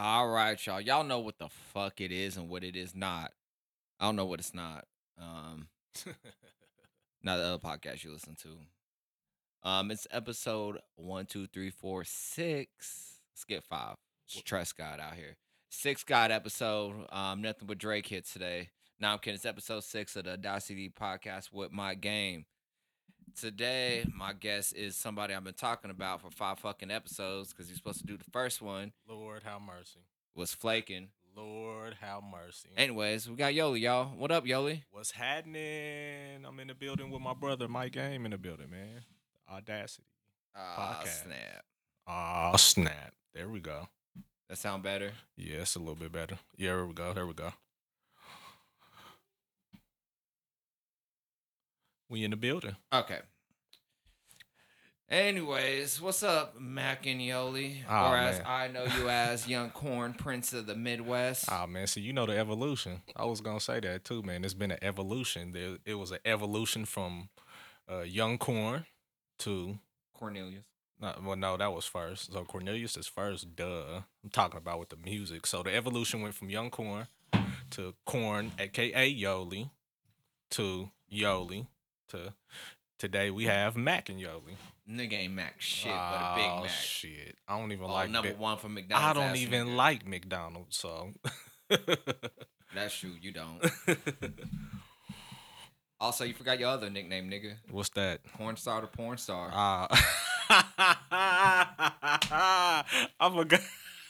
All right, y'all. Y'all know what the fuck it is and what it is not. I don't know what it's not. Um, not the other podcast you listen to. Um, it's episode one, two, three, four, six. Skip five. It's Trust God out here. Six God episode. Um, nothing but Drake hits today. Now I'm kidding. It's episode six of the Audacity podcast with Mike Game. Today, my guest is somebody I've been talking about for five fucking episodes because he's supposed to do the first one. Lord have mercy. Was flaking. Lord have mercy. Anyways, we got Yolie, y'all. What up, Yolie? What's happening? I'm in the building with my brother Mike Game in the building, man. Audacity. Ah, Podcast. snap. Oh snap! There we go. That sound better? Yeah, it's a little bit better. Yeah, there we go. There we go. We in the building. Okay. Anyways, what's up, Mackin Yolie? Aw, or as man. I know you as Young Corn, Prince of the Midwest. Ah man, so you know the evolution. I was gonna say that too, man. It's been an evolution. There, it was an evolution from uh, young corn to Cornelius. No, well, no, that was first. So Cornelius is first. Duh. I'm talking about with the music. So the evolution went from Young Corn to Corn, aka Yolie, to Yolie, to today we have Mackin Yolie. Nigga ain't Mac shit, but a Big Oh, Mac. Shit, I don't even Oh, like. number Big- one from McDonald's. I don't even nigga. like McDonald's. So. That's true, you don't. Also, you forgot your other nickname, nigga. What's that? Corn star to porn star. Uh, I forgot.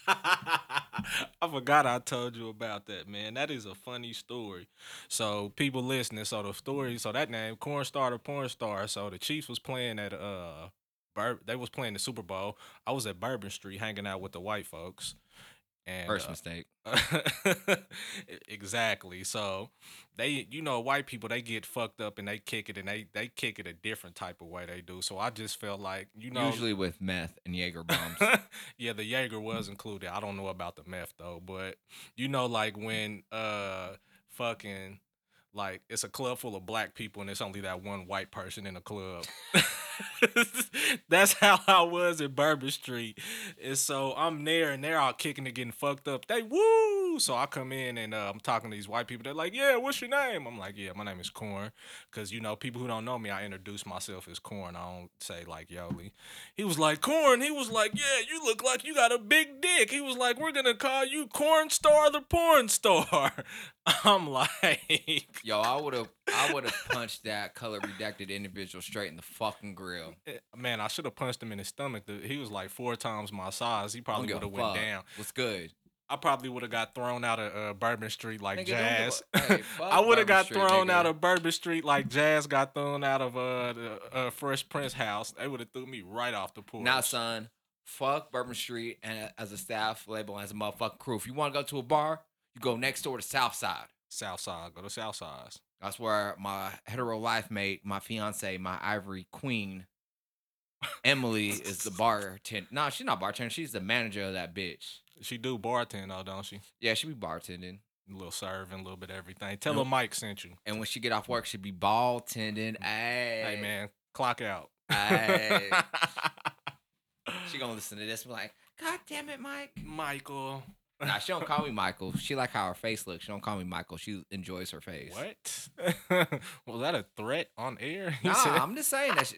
I forgot I told you about that, man. That is a funny story. So people listening, so the story, so that name, Corn Star to Porn Star. So the Chiefs was playing at uh, Bur- they was playing the Super Bowl. I was at Bourbon Street hanging out with the white folks. And First uh, mistake. exactly. So they, you know, white people they get fucked up and they kick it and they they kick it a different type of way they do. So I just felt like you know, Usually with meth and Jaeger bombs. yeah, the Jaeger was included. I don't know about the meth though, but you know, like when uh fucking like it's a club full of black people and it's only that one white person in the club. That's how I was at Bourbon Street. And so I'm there and they're all kicking and getting fucked up. They woo! So I come in and uh, I'm talking to these white people. They're like, Yeah, what's your name? I'm like, Yeah, my name is Corn. Cause you know, people who don't know me, I introduce myself as Corn. I don't say like Yolie. He was like, Corn, he was like, Yeah, you look like you got a big dick. He was like, We're gonna call you Corn Star the Porn Star. I'm like Yo, I would have I would have punched that color redacted individual straight in the fucking grill. Eh, Man, I should have punched him in his stomach. He was like four times my size. He probably would have went fuck. down. What's good? I probably would have got thrown out of uh, Bourbon Street like Nigga, Jazz. hey, I would have got Street, thrown out nigga. of Bourbon Street like Jazz got thrown out of uh, the uh, Fresh Prince house. They would have threw me right off the porch. Now, son, fuck Bourbon Street and as a staff label as a motherfucking crew. If you want to go to a bar, you go next door to South Side. South Side, go to South Side. That's where my hetero life mate, my fiance, my ivory queen, Emily, is the bartender. No, she's not bartender. She's the manager of that bitch. She do bartend though, don't she? Yeah, she be bartending. A little serving, a little bit of everything. Tell her Mike sent you. And when she get off work, she be ball tending. Mm. Hey, Hey man, clock out. Hey. She gonna listen to this and be like, God damn it, Mike. Michael. Nah, she don't call me Michael. She like how her face looks. She don't call me Michael. She enjoys her face. What? Was that a threat on air? He Nah, said- I'm just saying that. She,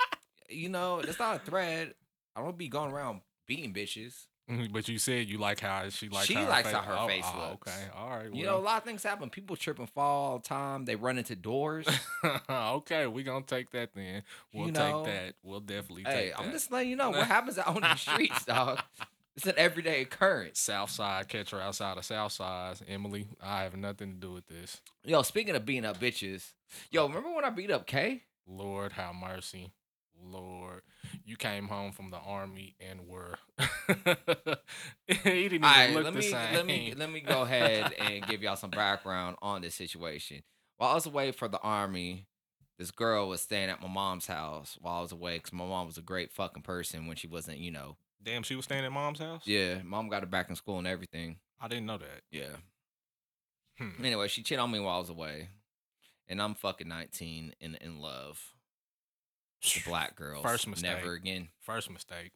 you know, that's not a threat. I don't be going around beating bitches. Mhm, But you said you like how she like. She how likes face, how her oh, face oh, looks. Okay, all right. You know, a lot of things happen. People trip and fall all the time. They run into doors. okay, we gonna take that then. We'll You take that. We'll definitely hey, take that. I'm just letting you know what happens out on the streets, dog. It's an everyday occurrence. South Side, catch her outside of South Side. Emily, I have nothing to do with this. Yo, speaking of beating up bitches, yo, remember when I beat up Kay? Lord have mercy. Lord, you came home from the army and were. he didn't even All right, look let the me same. let me let me go ahead and give y'all some background on this situation. While I was away for the army, this girl was staying at my mom's house while I was away because my mom was a great fucking person when she wasn't, you know. Damn, she was staying at mom's house. Yeah, mom got her back in school and everything. I didn't know that. Yeah. Hmm. Anyway, she cheated on me while I was away, and I'm fucking 19 and in love with black girls. First mistake. Never again. First mistake.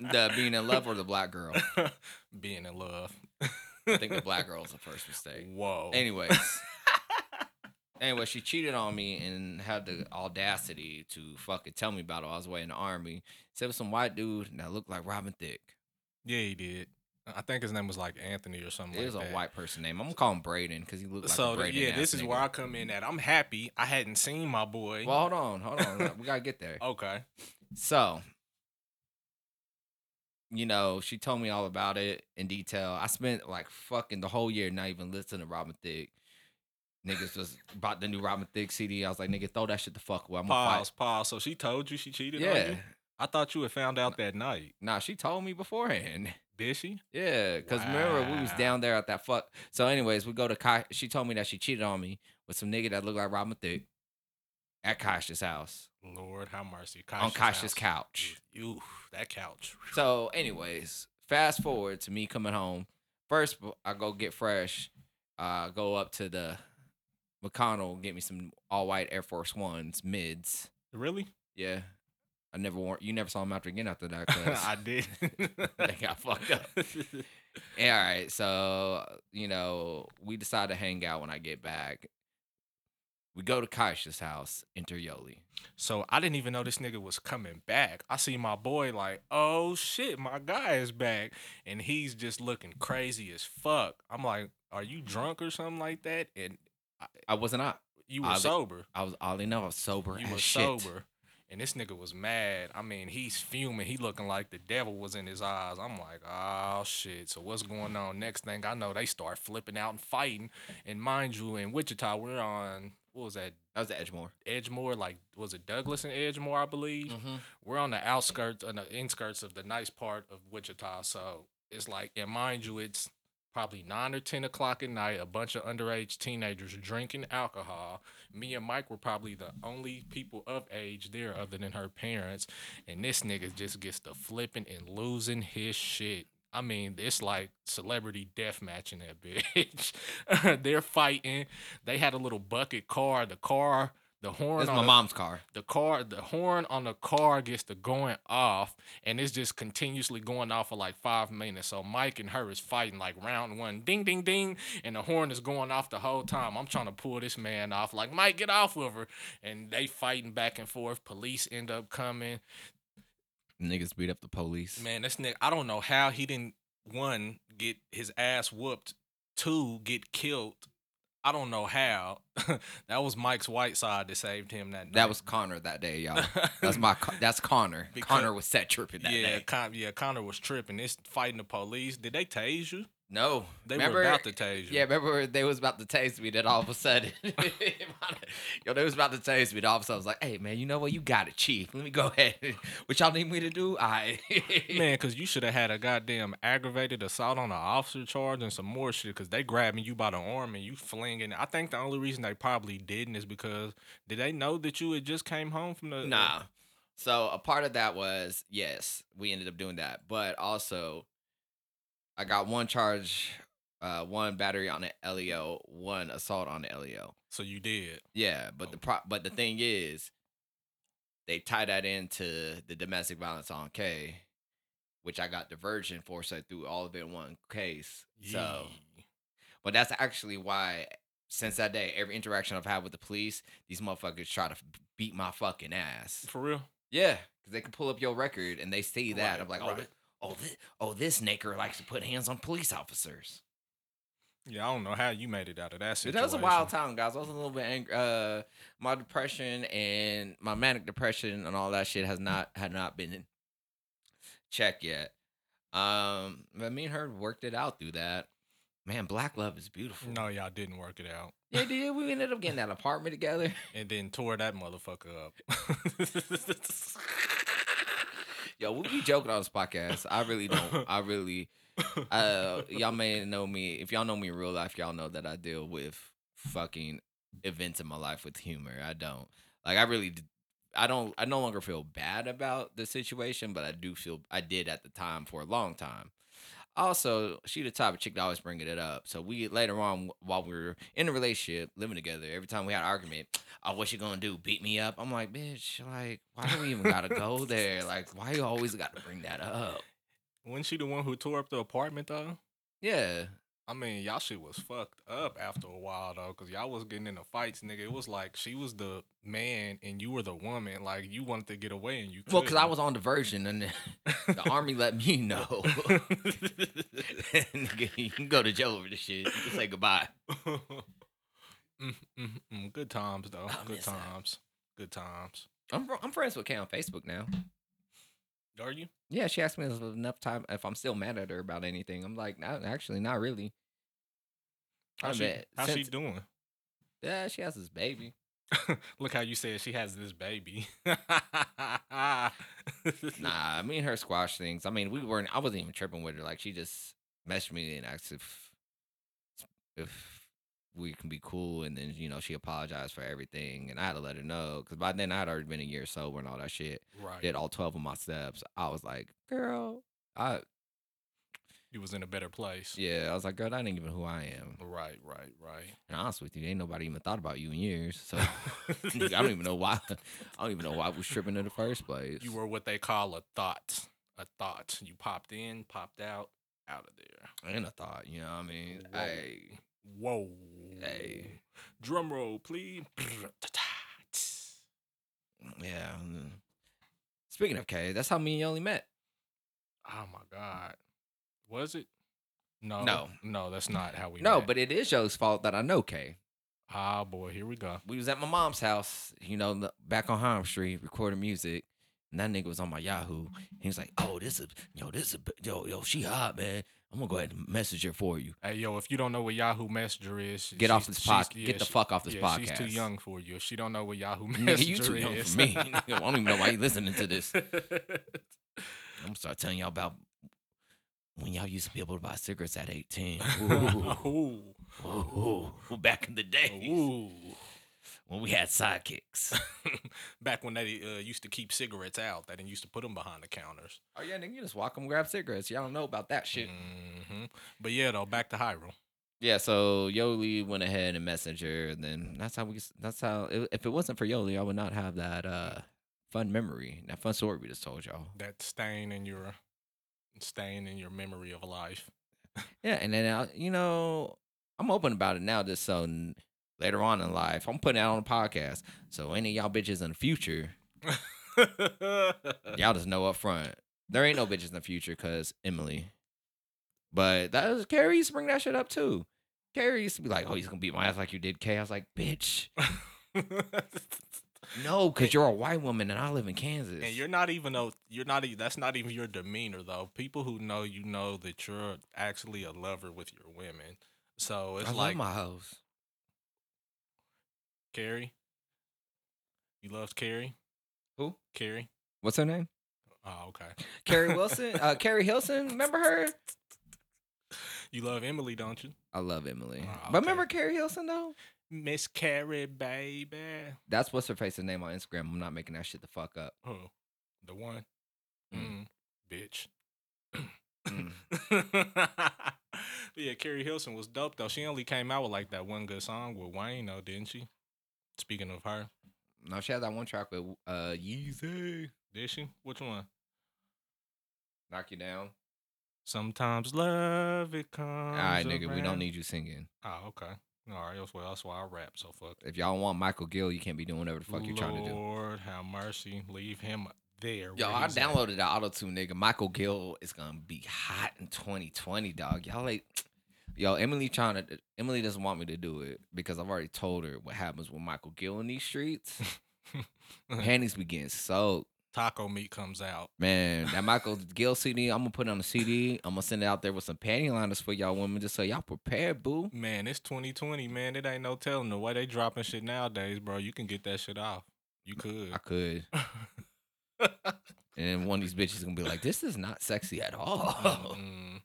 the being in love or the black girl. Being in love. I think the black girl is the first mistake. Whoa. Anyways. anyway, she cheated on me and had the audacity to fucking tell me about it. I was away in the army. Was some white dude that looked like Robin Thicke. Yeah, he did. I think his name was like Anthony or something It was like a that. white person name. I'm gonna call him Braden because he looked like so a Braden. yeah, this is nigga. where I come in at. I'm happy. I hadn't seen my boy. Well, hold on, hold on. we gotta get there. okay. So, you know, she told me all about it in detail. I spent like fucking the whole year not even listening to Robin Thicke. Niggas just bought the new Robin Thicke CD. I was like, nigga, throw that shit the fuck away. I'm Pause, pause. So she told you she cheated Yeah. you? I thought you had found out that night. Nah, she told me beforehand. Did she? Yeah, because remember we was down there at that fuck. So, anyways, we go to Kai. She told me that she cheated on me with some nigga that looked like Robin Thicke at Kaish's house Lord have mercy. on Kaish's house. couch. You that couch. So, anyways, fast forward to me coming home. First, I go get fresh. Uh, go up to the McConnell, get me some all white Air Force Ones mids. Really? Yeah, I never wore. You never saw him after again after that. 'cause- I did. They got fucked up. Yeah, all right. So, you know, we decide to hang out when I get back. We go to Kaish's house, enter Yolie. So I didn't even know this nigga was coming back. I see my boy like, oh shit, my guy is back, and he's just looking crazy as fuck. I'm like, are you drunk or something like that? And I wasn't out. you were I li- sober. I was all I know. I was sober You were shit. sober. And this nigga was mad. I mean, he's fuming. He looking like the devil was in his eyes. I'm like, oh shit. So what's going on? Next thing I know, they start flipping out and fighting. And mind you, in Wichita, we're on what was that? That was Edgemoor. Edgemoor, like was it Douglas and Edgemoor, I believe. Mm-hmm. We're on the outskirts, on the inskirts of the nice part of Wichita. So it's like, and mind you, it's probably nine or ten o'clock at night. A bunch of underage teenagers drinking alcohol. Me and Mike were probably the only people of age there, other than her parents. And this nigga just gets to flipping and losing his shit. I mean, it's like celebrity death match in that bitch. They're fighting. They had a little bucket car. The car, the horn. On my the- mom's car. the car the horn on the car gets to going off and it's just continuously going off for like five minutes so mike and her is fighting like round one ding ding ding and the horn is going off the whole time i'm trying to pull this man off like mike get off with her and they fighting back and forth police end up coming Niggas beat up the police. man this nigga i don't know how he didn't one get his ass whooped two get killed I don't know how. that was Mike's white side that saved him that night. That was Connor that day, y'all. That's my. That's Connor. Because- Connor was set tripping that yeah, day. Con- yeah, Connor was tripping. It's fighting the police. Did they tase you? No, They remember, were about to tase you. Yeah, remember they was about to tase me. Then all of a sudden, yo, they was about to tase me. Then all of a sudden, I was like, "Hey, man, you know what? You got it, chief. Let me go ahead. what y'all need me to do? I Man, because you should have had a goddamn aggravated assault on an officer charge and some more shit. Because they grabbing you by the arm and you flinging. I think the only reason they probably didn't is because did they know that you had just came home from the? Uh, nah. So a part of that was yes, we ended up doing that, but also I got one charge, uh, one battery on the LEO, one assault on the LEO. So you did. Yeah, but the pro- but the thing is, they tie that into the domestic violence on K, which I got diversion for, so I threw all of it in one case. So, but that's actually why since that day, every interaction I've had with the police, these motherfuckers try to beat my fucking ass. for real. Yeah, because they can pull up your record and they see that. Right, I'm like, oh, right. Thi- oh, this, oh, this naker likes to put hands on police officers. Yeah, I don't know how you made it out of that It situation. was a wild time, guys. I was a little bit angry. Uh, my depression and my manic depression and all that shit has not had not been checked yet. Um, but me and her worked it out through that. Man, black love is beautiful. No, y'all didn't work it out, yeah, did. We ended up getting that apartment together. and then tore that motherfucker up. Yo, we be joking on this podcast. I really don't. I really. uh y'all may know me if y'all know me in real life y'all know that i deal with fucking events in my life with humor i don't like i really I don't i no longer feel bad about the situation but i do feel i did at the time for a long time also she the type of chick that always bringing it up. So we later on while we were in a relationship, living together, every time we had an argument, oh, what you gonna do? Beat me up? I'm like, bitch, like, why do we even gotta go there? Like, why you always gotta bring that up? Wasn't she the one who tore up the apartment though? Yeah. I mean, y'all shit was fucked up after a while though, cause y'all was getting into fights, nigga. It was like she was the man and you were the woman. Like you wanted to get away and you. Well, because I was on diversion and the, the army let me know. Nigga, you can go to jail over this shit. You can say goodbye. mm, mm, mm. Good times though. I Good miss that. times. Good times. I'm I'm friends with Kay on Facebook now. Are you? Yeah, she asked me enough time if I'm still mad at her about anything. I'm like, not actually, not really. I How's she, bet how's she doing? Yeah, she has this baby. Look how you said she has this baby. Nah, me and her squash things. I mean, we weren't. I wasn't even tripping with her. Like she just messaged me and asked if if we can be cool, and then you know she apologized for everything, and I had to let her know because by then I had already been a year sober and all that shit. Right. Did all twelve of my steps. I was like, girl, I You was in a better place. yeah, I was like, girl, that ain't even who I am. Right, right, right. And honest with you, ain't nobody even thought about you in years. So I don't even know why. I don't even know why I was tripping in the first place. You were what they call a thought. A thought. You popped in, popped out, out of there. in a thought, you know what I mean? Whoa. Hey, Whoa. Hey. Drum roll, please. yeah. mm. Speaking of Kay, that's how me and Yolie met. Oh my God. Was it? No. No. No, that's not how we no, met. but it is Yo's fault that I know Kay. Ah boy, here we go. We was at my mom's house, you know, back on Harlem Street, recording music. And that nigga was on my Yahoo. He was like, "Oh, this is yo, this is yo, yo, she hot, man. I'm gonna go ahead and message her for you. Hey yo, if you don't know what Yahoo Messenger is, Get off this podcast. yeah, Get the she- fuck off this yeah, podcast. She's too young for you. If she don't know what Yahoo Nigga, Messenger you too young is, for me. I don't even know why you listening to this. I'm gonna start telling y'all about when y'all used to be able to buy cigarettes at 18. Ooh, Ooh. ooh, ooh, back in the day Ooh. When we had sidekicks. Back when they uh, used to keep cigarettes out, they didn't used to put them behind the counters. Oh yeah, nigga, you just walk them, grab cigarettes. Y'all don't know about that shit. hmm But yeah, though, back to Hyrule. Yeah, so Yolie went ahead and messaged her, and then that's how we. That's how. If it wasn't for Yolie, I would not have that uh fun memory, that fun story we just told y'all. That stain in your stain in your memory of life. Yeah, and then I, you know, I'm open about it now, just so n- later on in life, I'm putting it out on the podcast. So any of y'all bitches in the future, y'all just know up front, there ain't no bitches in the future because Emily. But that was Carrie used to bring that shit up too. Carrie used to be like, "Oh, he's gonna beat my ass like you did, Kay." I was like, "Bitch, no, because you're a white woman and I live in Kansas." And you're not even a you're not that's not even your demeanor though. People who know you know that you're actually a lover with your women. So it's I like love my house. Carrie. You loved Carrie? Who? Carrie. What's her name? Oh, okay. Carrie Wilson. uh, Keri Hilson. Remember her? You love Emily, don't you? I love Emily. Ah, But remember Keri Hilson though? Miss Carrie, baby. That's what's her face's name on Instagram. I'm not making that shit the fuck up. Oh, the one. Mm. Bitch. Mm. yeah, Keri Hilson was dope though. She only came out with like that one good song with Wayne though, didn't she? Speaking of her, No, she had that one track with uh Yeezy. did she? Which one? Knock you down. Sometimes love it comes. All right, nigga, we don't need you singing. Oh, okay. All right, that's why that's why I rap. So fuck. If y'all want Michael Gill, you can't be doing whatever the fuck you're trying to do. Lord, have mercy. Leave him there. Yo, I he's at. downloaded the auto tune, nigga. Michael Gill is gonna be hot in 2020, dog. Y'all like, yo, Emily trying to. Emily doesn't want me to do it because I've already told her what happens with Michael Gill in these streets. Panties be getting soaked. Taco meat comes out. Man, that Michael Gill CD, I'm gonna put it on the CD. I'm gonna send it out there with some panty liners for y'all women, just so y'all prepared, boo. Man, it's 2020, man. It ain't no telling the way they dropping shit nowadays, bro. You can get that shit off. You could. I could. And one of these bitches gonna be like, "This is not sexy at all." Mm.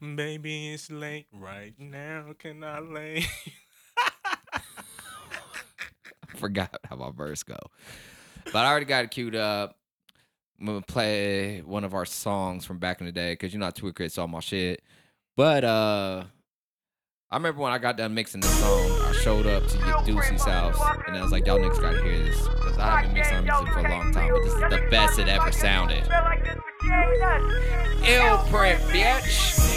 Baby, it's late right now. Can I lay? I forgot how my verse go, but I already got it queued up. I'm gonna play one of our songs from back in the day because you know how Tweet Crits all my shit. But uh, I remember when I got done mixing this song, I showed up to Deucey's house and I was like, "Y'all niggas gotta hear this because I haven't mixed on music for a long time, but this is the best it ever sounded." Ill print, bitch.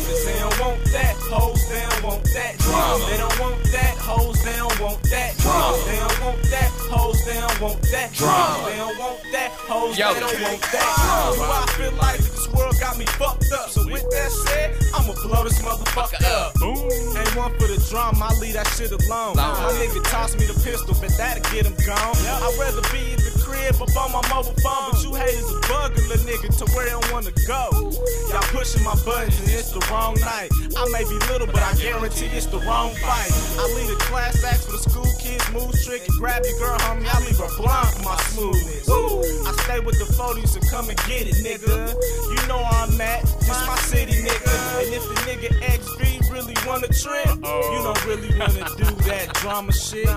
Don't want that. Drama. They don't want that. Hoes, they don't want that. Drama. They don't want that. Hoes, they don't want that. Drama. They don't want that. Hoes, they don't want that. So I feel like this world got me fucked up. So with that said, I'ma blow this motherfucker up. Boom. Ain't one for the drama, I leave that shit alone. My nigga toss me the pistol, but that'll get him gone. I'd rather be at the crib up on my mobile phone, but you haters are bugging the nigga to where they don't wanna go. Y'all pushing my buttons and it's the wrong night. I may be little, but I guarantee it's the wrong fight. I lead a class acts for the school kids, move trick and grab your girl, homie. I leave her blind for my smoothness. I stay with the 40s and come and get it, nigga. You know where I'm at, this my city, nigga. And if the nigga XB really wanna trip, you don't really wanna do that drama shit.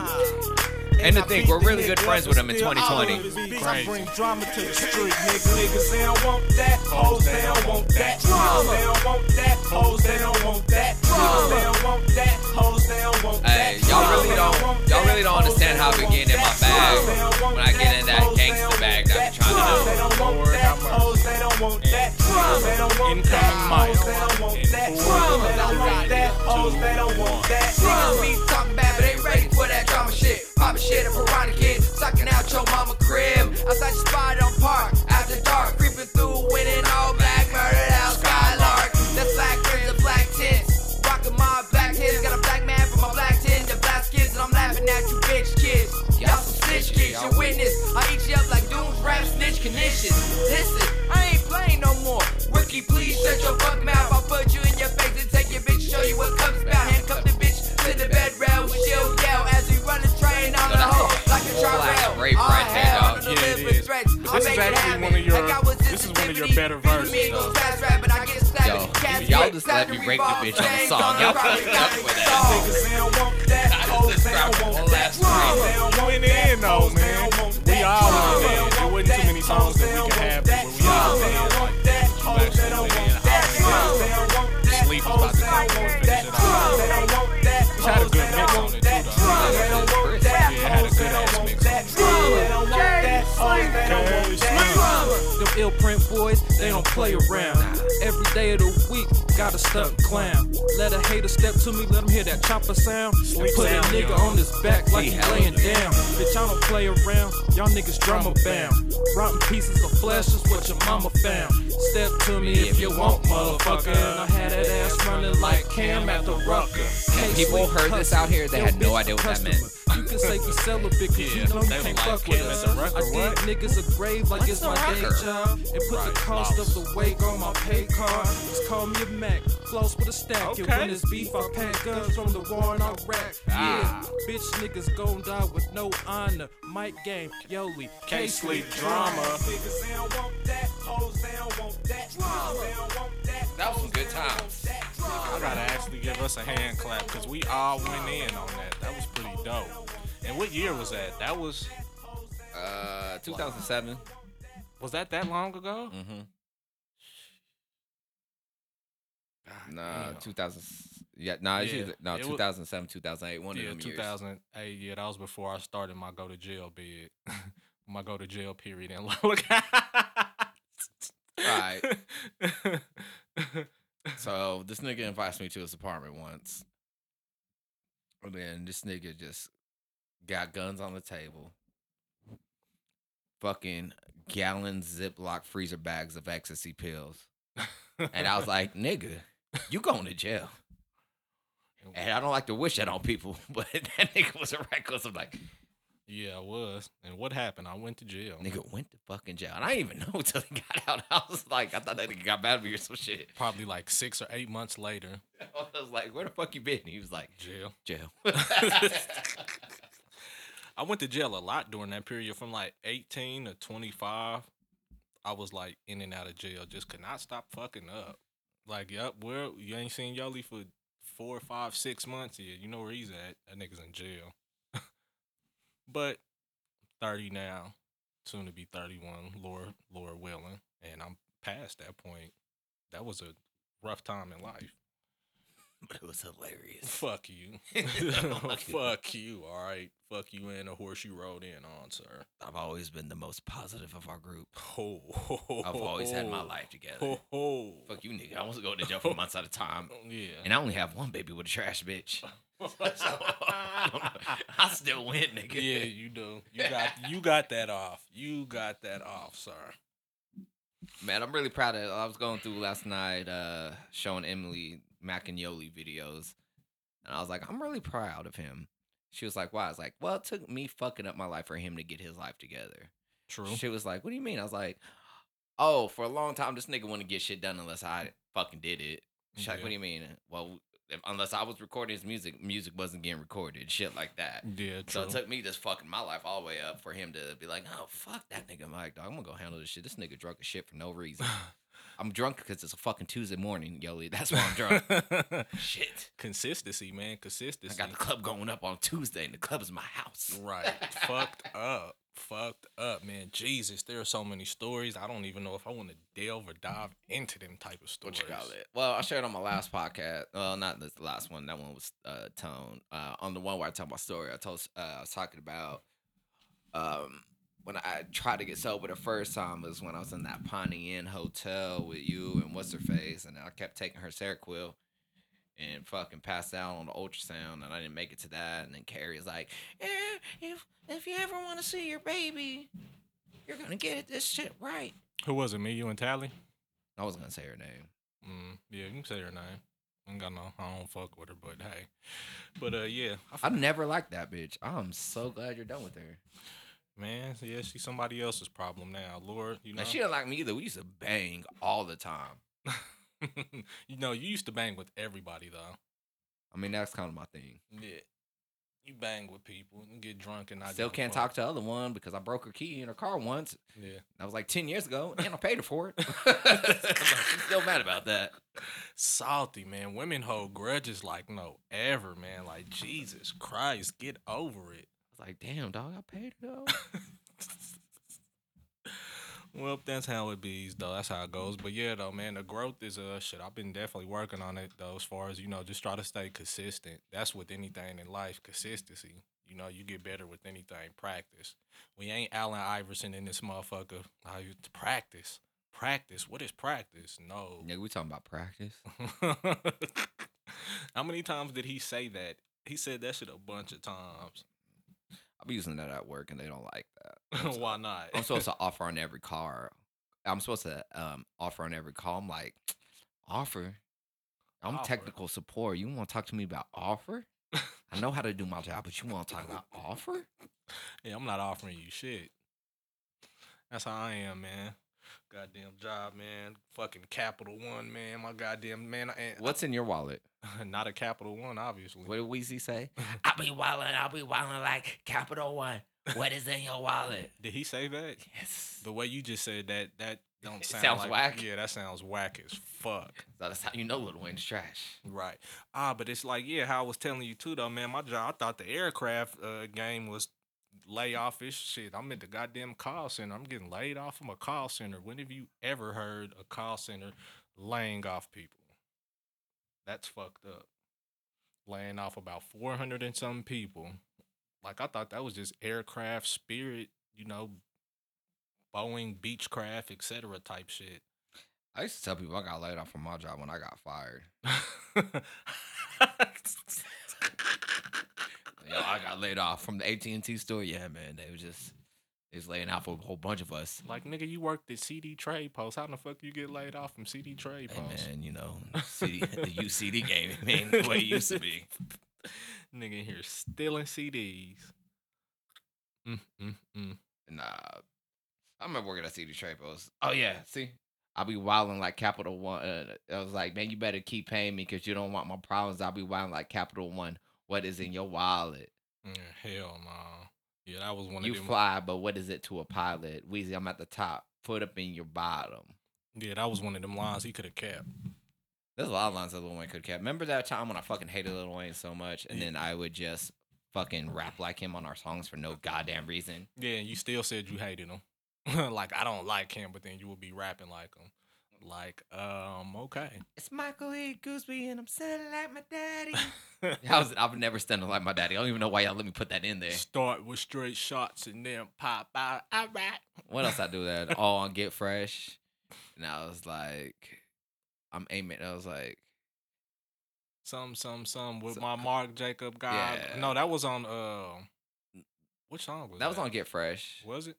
And to I think, we're really good friends with him in 2020. all of his beats. I Crazy. bring drama to the street, nigga. Niggas, they don't want that. Hoes, they don't want that. Niggas, they don't want that. Hoes, they don't want that. Niggas, they don't want that. Hoes, they don't want that. Hey, y'all really They don't- want y'all that. really don't understand how I be Hoes, they getting in my don't bag want that. when I get in that Hoes, they gangster don't bag want that I be trying to Hoes, do. They don't want Lord that. have mercy. Hoes, they don't want that. Niggas, they don't want that. Incoming mic. Hoes, they don't want that. In Niggas, they don't want that. Hoes, they don't want that. Niggas be talking bad, but ain't ready for that drama shit. Poppin' shit, a piranha kid, sucking out your mama crib. Outside your spot on park, after dark, creeping through, winning all black, murdered out Skylark. The black rims, the black tints, rocking my black hits. Got a black man for my black tin, the black kids, and I'm laughing at you bitch kids. Y'all some snitch kids, you witness. I eat you up like Doom's rap snitch conditions. Listen, I ain't playing no more. Rookie, please shut your fuck mouth. I'll put you in your face and take your bitch, show you what comes like a Full ass trial. rape right there, dog. Yeah, it is. But this is actually one of your- this is one of your better verses, though. Yo, y'all just let me break the bitch on the song. Y'all fucked up with that. Niggas, they don't want that. Hoes, they don't want Whole that. ass train. They don't You went in though, man. We all Hoes, went in. There wasn't too many songs that we could have, that. but we all Hoes, they went don't in. want that. Hoes, they don't want that. Hoes, they don't want that. Sleep was about to they don't finish it off. Hoes, they don't want that. Which had a good mix on it, too, though. Hoes, they don't want that. Yeah, it had a good ass want that. They don't. Them ill print boys, they don't play around. Every day of the week, got a stunt clown. Let a hater step to me, let him hear that chopper sound. And put a nigga on his back like He he laying down. Bitch, I don't play around. Y'all niggas drama bound. Rotten pieces of flesh is what your mama found. Step to me if you want, motherfucker. And I had that ass running like Cam at the Rucker. And people heard this out here, they had no idea what that meant. You can say we celibate cause you know they you can't fuck with Cam us. I dig niggas a grave like What's it's my day job. And put the cost lost. of the wake on my pay card. Just call me a Mac, floss with a stack. And when it's beef, I pack guns from the war in Iraq. Ah. Yeah, bitch niggas gon' die with no honor. Mike game, Yolie, Can't sleep drama. Niggas, they don't want that. Hoes, they don't want that. Niggas, they don't want that. Was some good they don't want times. I gotta actually give us a hand clap because we all went in on that. That was pretty dope. And what year was that? That was Uh, 2007. was that that long ago? Mm-hmm. God Nah, damn. 2000. Yeah, nah, it's Yeah, either- no, it was- 2007, 2008. One yeah, of them years. 2008. Yeah, that was before I started my go to jail bid. my go to jail period in look. Right. So this nigga invites me to his apartment once. And then this nigga just got guns on the table. Fucking gallon Ziploc freezer bags of ecstasy pills. And I was like, nigga, you going to jail. And I don't like to wish that on people, but that nigga was a reckless. I'm like, yeah, I was. And what happened? I went to jail. nigga went to fucking jail. And I didn't even know until he got out. I was like, I thought that nigga got mad at me or some shit. Probably like six or eight months later, I was like, where the fuck you been? He was like, jail. jail. I went to jail a lot during that period from like 18 to 25. I was like in and out of jail, just could not stop fucking up. Like, yep, where you ain't seen Yolie for four, five, six months. Yeah, you know where he's at. That nigga's in jail. But 30 now. soon to be 31, Laura Laura Whelan, and I'm past that point. That was a rough time in life. But it was hilarious. Fuck you. Fuck you. All right. Fuck you and the horse you rode in on, sir. I've always been the most positive of our group. Ho, I've always had my life together. Oh. Fuck you, nigga. I was going to jail for months at a time. Yeah. And I only have one baby with a trash bitch. So, I. I still win, nigga. yeah, you do. You got you got that off. You got that off, sir. Man, I'm really proud of I was going through last night uh showing Emily Mackin Yolie videos. And I was like, I'm really proud of him. She was like, Why? I was like, Well, it took me fucking up my life for him to get his life together. True. She was like, What do you mean? I was like, Oh, for a long time this nigga wouldn't get shit done unless I fucking did it. She's like, What do you mean? Well, if, unless I was recording his music, music wasn't getting recorded, shit like that. Yeah, true. So it took me just fucking my life all the way up for him to be like, oh fuck that nigga Mike, dog. I'm gonna go handle this shit. This nigga drunk as shit for no reason. I'm drunk because it's a fucking Tuesday morning, Yolie. That's why I'm drunk. shit. Consistency, man. Consistency. I got the club going up on Tuesday, and the club is my house. Right. Fucked up. Fucked up, man. Jesus, there are so many stories. I don't even know if I want to delve or dive into them type of stories. What you call it? Well, I shared on my last podcast. Well, not the last one. That one was uh, Tone. Uh, on the one where I told my story, I told uh, I was talking about um, when I tried to get sober the first time was when I was in that Piney Inn hotel with you and what's her face, and I kept taking her Seroquel and fucking passed out on the ultrasound, and I didn't make it to that. And then Carrie's like, eh, "If if you ever want to see your baby, you're gonna get it. this shit right." Who was it? Me, you, and Tally? I wasn't gonna say her name. Mm, yeah, you can say her name. I ain't got no, I don't fuck with her, but hey. But uh, yeah, I I never liked that bitch. I'm so glad you're done with her. man, yeah, she's somebody else's problem now. Lord, you know, And she didn't like me either. We used to bang all the time. you know, you used to bang with everybody though. I mean, that's kind of my thing. Yeah, you bang with people and get drunk and I Still can't talk to the other one because I broke her key in her car once. Yeah, That was like 10 years ago, and I paid her for it. She's still mad about that. salty man. Women hold grudges like no ever, man. Like Jesus Christ, get over it. I was like, damn, dog, I paid her though. Well, that's how it be, though. That's how it goes. But yeah, though, man, the growth is uh shit. I've been definitely working on it though. As far as you know, just try to stay consistent. That's with anything in life, consistency. You know, you get better with anything. Practice. We ain't Allen Iverson in this motherfucker. How you practice? Practice. What is practice? No. Nigga, we talking about practice. How many times did he say that? He said that shit a bunch of times. Be using that at work, and they don't like that. Why not? I'm supposed to offer on every car. I'm supposed to um, offer on every call. I'm like, offer? I'm Offer. technical support. You want to talk to me about offer? I know how to do my job, but you want to talk about offer? Yeah, I'm not offering you shit. That's how I am, man. Goddamn job, man. Fucking Capital One, man. My goddamn man. And What's in your wallet? not a Capital One, obviously. What did Weezy say? I'll be wildin', I'll be wildin' like Capital One. What is in your wallet? Did he say that? Yes. The way you just said that, that don't sound sounds like, whack. Yeah, that sounds whack as fuck. So that's how you know Lil Wayne's trash. Right. Ah, but it's like, yeah, how I was telling you too, though, man. My job, I thought the aircraft uh, game was layoff-ish shit. I'm in the goddamn call center. I'm getting laid off from a call center. When have you ever heard a call center laying off people? That's fucked up. Laying off about 400 and some people. Like, I thought that was just aircraft, spirit, you know, Boeing, Beechcraft, etc. type shit. I used to tell people I got laid off from my job when I got fired. Yo, I got laid off from the AT and T store. Yeah, man, they was just they was laying off for a whole bunch of us. Like nigga, you worked at CD Trade Post. How the fuck you get laid off from CD Trade Hey, Post? man, you know, CD, the UCD game, man, the way it used to be. nigga here stealing CDs. Mm, mm, mm. Nah, I remember working at CD Trade Post. Oh yeah, see, I'll be wilding like Capital One. Uh, I was like, man, you better keep paying me because you don't want my problems. I'll be wilding like Capital One. What is in your wallet? Mm, hell no. Yeah, that was one You of them. fly, but what is it to a pilot? Weezy, I'm at the top. Put up in your bottom. Yeah, that was one of them lines he could have kept. There's a lot of lines that Lil Wayne could have. kept. Remember that time when I fucking hated Lil Wayne so much, and then I would just fucking rap like him on our songs for no goddamn reason. Yeah, and you still said you hated him. like I don't like him, but then you would be rapping like him. Like, um, okay. It's Michael E. Guesby, and I'm sounding like my daddy. I was, I've never sounded like my daddy. I don't even know why y'all let me put that in there. Start with straight shots and then pop out. All right. What else I do that? All on Get Fresh. And I was like, I'm aiming. I was like, Some, some, some with So- my Mark Jacob guy. Yeah. No, that was on. Uh, which song was that was on Get Fresh. Was it?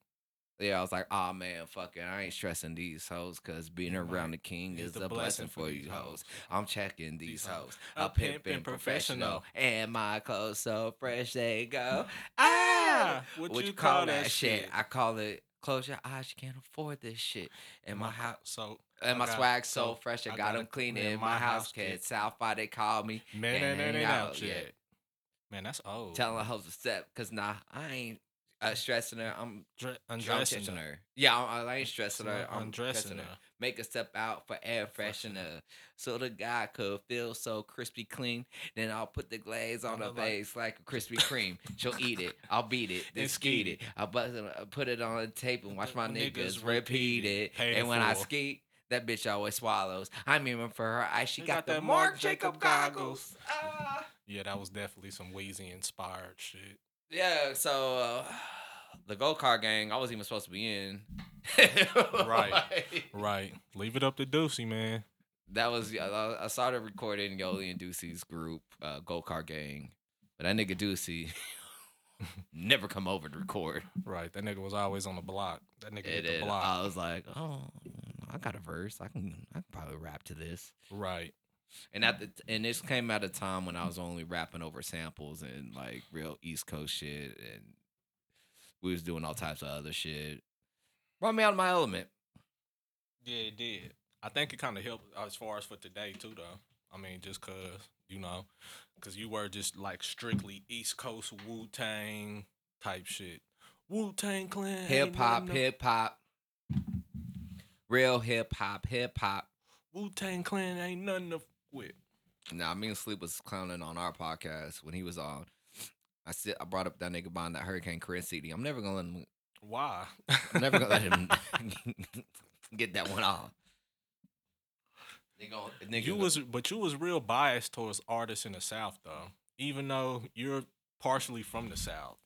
Yeah, I was like, oh man, fucking, I ain't stressing these hoes because being around the king is a blessing for you hoes. I'm checking these hoes. A pimp and professional. And my clothes so fresh they go. Ah, What, what you you call call that that shit? shit? I call it close your eyes, you can't afford this shit. And my house So and my got- swag so fresh, I, I got them it clean in in my house, kid. South by they call me. man, and ain't, ain't out out yet. yet. Man, that's old. Telling the hoes to step, cause nah, I ain't uh, stressing her. I'm Dre- undressing her. her. Yeah, I, I ain't stressing her. I'm undressing dressing her. her. Make a step out for air freshener, so the guy could feel so crispy clean. Then I'll put the glaze on her light. face like a Krispy Kreme. She'll eat it. I'll beat it. Then skeet it. I'll buzz it, uh, put it on the tape and watch my Niggas niggas repeat it. Paid And when I skeet, that bitch always swallows. I'm aiming for her eyes. She got, got the Mark Jacob Jacob goggles. Ah. Yeah, that was definitely some Weezy inspired shit. Yeah, so uh, the go kart gang, I wasn't even supposed to be in. Right. Like, Right. Leave it up to Deucey, man. that was I, I started recording Yolie and Deucey's group, uh, go kart gang, but that nigga Deucey never come over to record. Right. That nigga was always on the block. That nigga hit the block. I was like, oh, I got a verse. I can I can probably rap to this. right. And at the and this came at a time when I was only rapping over samples and like real East Coast shit, and we was doing all types of other shit. Brought me out of my element. Yeah, it did. I think it kind of helped uh, as far as for today too, though. I mean, just cause you know, cause you were just like strictly East Coast Wu Tang type shit. Wu Tang Clan. Hip hop, hip hop, real hip hop, hip hop. Wu Tang Clan ain't nothing to with. Nah, me and Sleep was clowning on our podcast when he was on. I said I brought up that nigga buying that Hurricane Chris CD. I'm never gonna let him. Why? I'm never gonna let him get that one off. Nigga, nigga, you was, but you was real biased towards artists in the South, though. Even though you're partially from the South.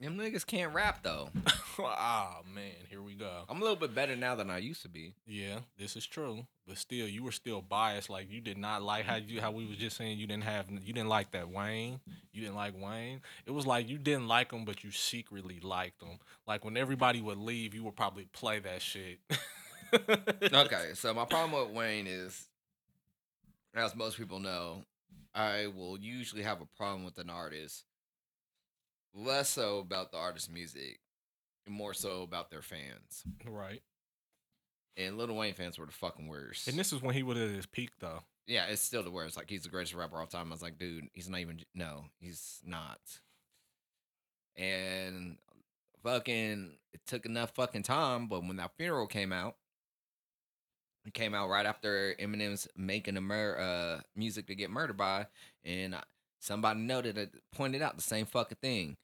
Them niggas can't rap though. Ah man, here we go. I'm a little bit better now than I used to be. Yeah, this is true. But still, you were still biased. Like you did not like how you how we was just saying you didn't have you didn't like that Wayne. You didn't like Wayne. It was like you didn't like him, but you secretly liked him. Like when everybody would leave, you would probably play that shit. okay, so my problem with Wayne is, as most people know, I will usually have a problem with an artist, less so about the artist's music, and more so about their fans. right. And Lil Wayne fans were the fucking worst. And this is when he was at his peak, though. yeah, it's still the worst. Like he's the greatest rapper of all time. I was like, dude, he's not even. No, he's not. And fucking, it took enough fucking time. But when that funeral came out, it came out right after Eminem's making a mur- uh, music to get murdered by, and somebody noted it, pointed out the same fucking thing.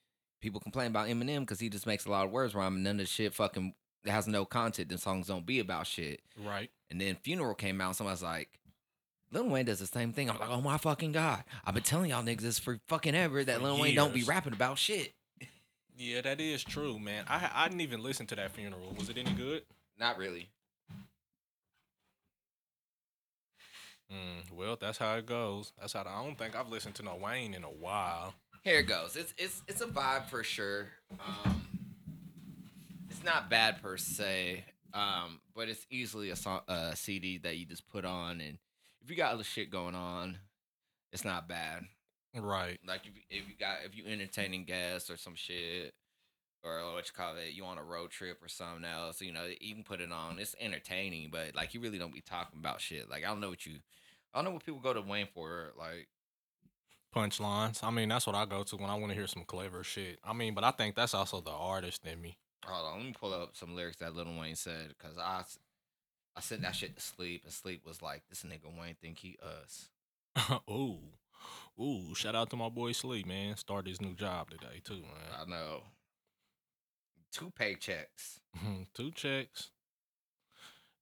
People complain about Eminem because he just makes a lot of words rhyme, none of the shit fucking has no content. The songs don't be about shit. Right. And then Funeral came out. Somebody's like, Lil Wayne does the same thing. I'm like, oh my fucking god! I've been telling y'all niggas this for fucking ever that For Lil Wayne don't be rapping about shit. Yeah, that is true, man. I I didn't even listen to that funeral. Was it any good? Not really. Mm, well, that's how it goes. That's how I don't think I've listened to no Wayne in a while. Here it goes. It's it's it's a vibe for sure. Um, it's not bad per se, um, but it's easily a, song, a CD that you just put on, and if you got other shit going on, it's not bad. Right. Like if, if you got if you entertaining guests or some shit, or what you call it, you on a road trip or something else, you know, you can put it on. It's entertaining, but like you really don't be talking about shit. Like I don't know what you, I don't know what people go to Wayne for. Like Punchlines. I mean, that's what I go to when I want to hear some clever shit. I mean, but I think that's also the artist in me. hold on, let me pull up some lyrics that Little Wayne said because I, I sent that shit to sleep, and sleep was like, this nigga Wayne think he us. ooh, ooh! Shout out to my boy Sleep, man. Started his new job today too, man. I know. two paychecks. Two checks.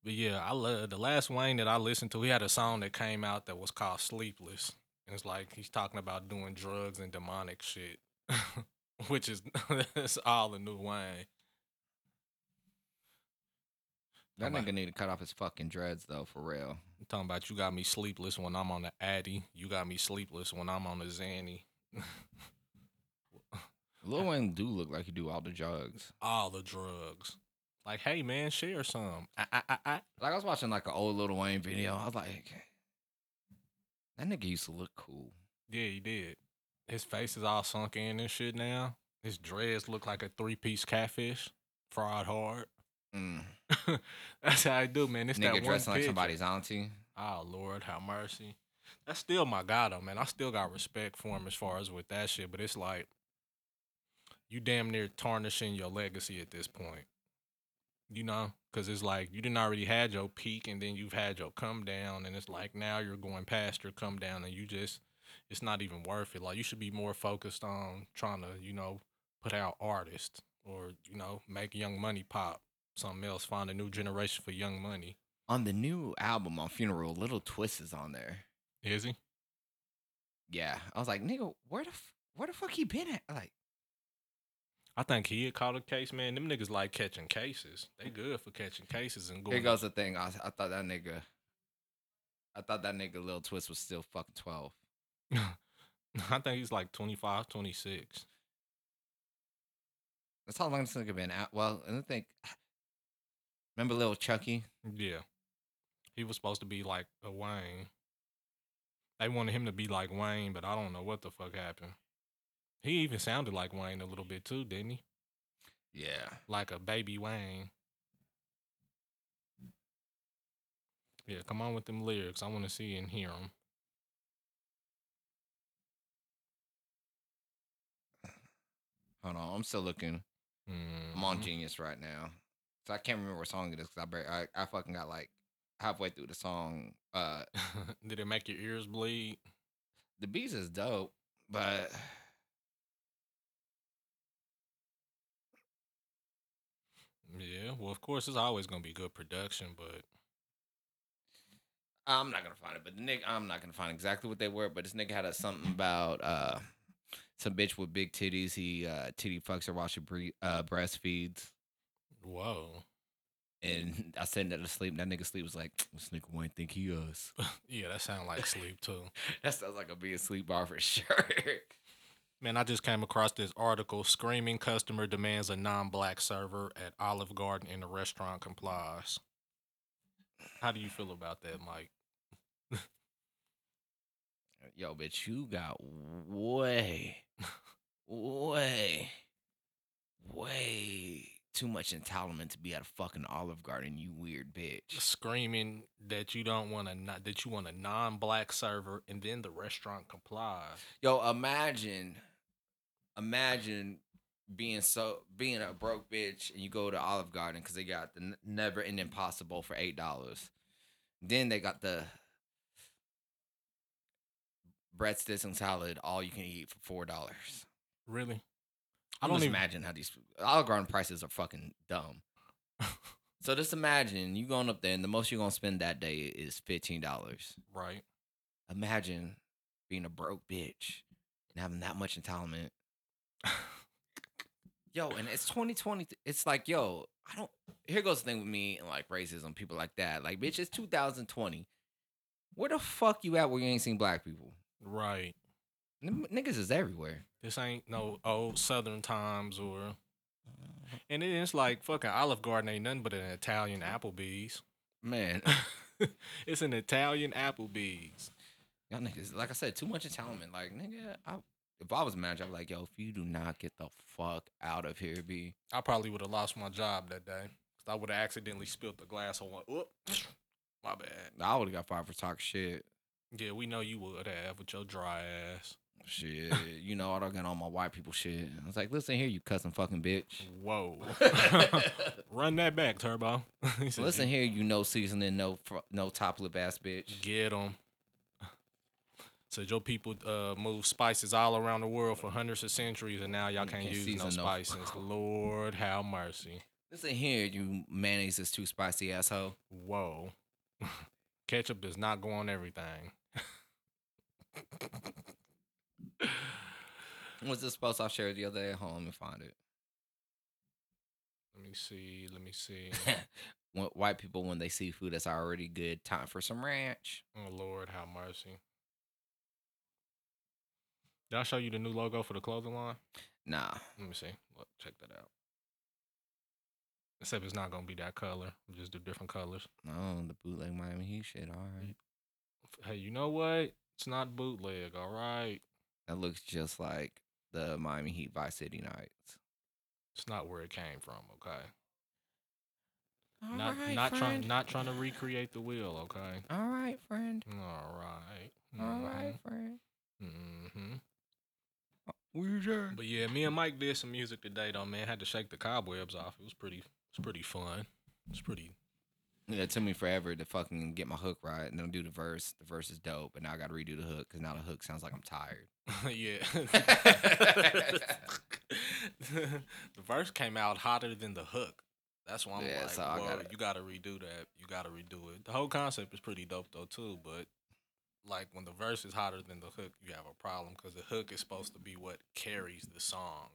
But yeah, I love the last Wayne that I listened to. He had a song that came out that was called "Sleepless," and it's like he's talking about doing drugs and demonic shit, which is that's all the new Wayne. That nigga need to cut off his fucking dreads though, for real. I'm talking about you got me sleepless when I'm on the Addy. You got me sleepless when I'm on the Zanny. Lil Wayne do look like he do all the drugs. all the drugs. Like, hey man, share some. Ah, ah, ah, ah. Like I was watching like an old Lil Wayne video. I was like, that nigga used to look cool. Yeah, he did. His face is all sunk in and shit now. His dreads look like a three piece catfish, fried hard. Mm. That's how I do, man. It's that Nigga one dressing like somebody's auntie. Oh Lord, have mercy. That's still my guy though, man. I still got respect for him as far as with that shit, but it's like you damn near tarnishing your legacy at this point. You know, because it's like you didn't already had your peak, and then you've had your come down, and it's like now you're going past your come down, and you just it's not even worth it. Like you should be more focused on trying to, you know, put out artists or you know make Young Money pop, something else, find a new generation for Young Money. On the new album on Funeral, Little Twist is on there. Is he? Yeah, I was like, nigga, where the f- where the fuck he been at? Like, I think he had caught a case, man. Them niggas like catching cases. They good for catching cases and going. here goes the thing. I, I thought that nigga, I thought that nigga Lil Twist was still fucking twelve. I think he's like 25, 26. That's how long this nigga been out. Well, and I think, remember Lil Chuckee? Yeah. He was supposed to be like a Wayne. They wanted him to be like Wayne, but I don't know what the fuck happened. He even sounded like Wayne a little bit too, didn't he? Yeah. Like a baby Wayne. Yeah, come on with them lyrics. I want to see and hear them. Hold on, I'm still looking. I'm Mm-hmm. on Genius right now, so I can't remember what song it is because I, bar- I I fucking got like halfway through the song. Uh, Did it make your ears bleed? the beats is dope, but Yeah, well, of course, it's always gonna be good production, but I'm not gonna find it. But the nigga, I'm not gonna find exactly what they were. But this nigga had a something about uh some bitch with big titties. He uh titty fucks her while she bre- uh breastfeeds. whoa, And I said that to sleep. That nigga sleep was like, this nigga Wayne think he us. yeah, that sounds like sleep too. that sounds like a be sleep bar for sure. Man, I just came across this article: "Screaming customer demands a non-black server at Olive Garden and the restaurant complies." How do you feel about that, Mike? Yo, bitch, you got way, way, way too much entitlement to be at a fucking Olive Garden, you weird bitch. Screaming that you don't want not that you want a non-black server, and then the restaurant complies. Yo, imagine, imagine being so being a broke bitch and you go to Olive Garden because they got the never ending possible for eight dollars. Then they got the breadsticks and salad, all you can eat for four dollars. Really? I don't even. imagine how these Olive Garden prices are fucking dumb. so just imagine you going up there and the most you're gonna spend that day is fifteen dollars. right. Imagine being a broke bitch and having that much entitlement. Yo, and it's 2020. It's like, yo, I don't. Here goes the thing with me and like racism, people like that. Like, bitch, it's 2020. Where the fuck you at where you ain't seen black people? Right. Them niggas is everywhere. This ain't no old Southern times or. Uh-huh. And it is like fucking Olive Garden ain't nothing but an Italian Applebee's. Man, it's an Italian Applebee's. y'all niggas, like I said, too much entitlement. Like, nigga, I, if I was a manager, I'd be like, yo, if you do not get the fuck out of here, B. I probably would have lost my job that day. 'Cause I would have accidentally spilled the glass on one. Oop, my bad. I would have got fired for talking shit. Yeah, we know you would have with your dry ass. Shit, you know, I don't get all my white people shit. I was like, listen here, you cussing fucking bitch. Whoa. Run that back, Turbo. He said, listen here, you no seasoning, no fr- no top lip ass bitch. Get him. So your people uh, move spices all around the world for hundreds of centuries, and now y'all can't, can't use no no- spices. Lord have mercy. Listen here, you mayonnaise is too spicy asshole. Whoa. Ketchup does not go on everything. What's this post I shared the other day? at home let me find it. Let me see. Let me see. white people when they see food that's already good, time for some ranch. Oh Lord, have mercy. Did I show you the new logo for the clothing line? Nah, Let me see. Look, check that out. Except it's not gonna be that color. We'll just do different colors. no, the bootleg Miami Heat shit. All right, Hey, you know what? It's not bootleg. All right. that looks just like the Miami Heat Vice City Nights. It's not where it came from. Okay. All not right, not trying not trying to recreate the wheel. Okay. All right, friend. All right. All right, friend. Mm-hmm. Where's your But yeah, me and Mike did some music today though, man. Had to shake the cobwebs off. It was pretty it was pretty fun. It's pretty Yeah, it took me forever to fucking get my hook right and then do the verse. The verse is dope, but now I got to redo the hook because now the hook sounds like I'm tired. yeah. the verse came out hotter than the hook. That's why I'm Yeah, like, so I "Whoa, gotta- you gotta redo that. You gotta redo it. The whole concept is pretty dope though too, but like when the verse is hotter than the hook, you have a problem because the hook is supposed to be what carries the song.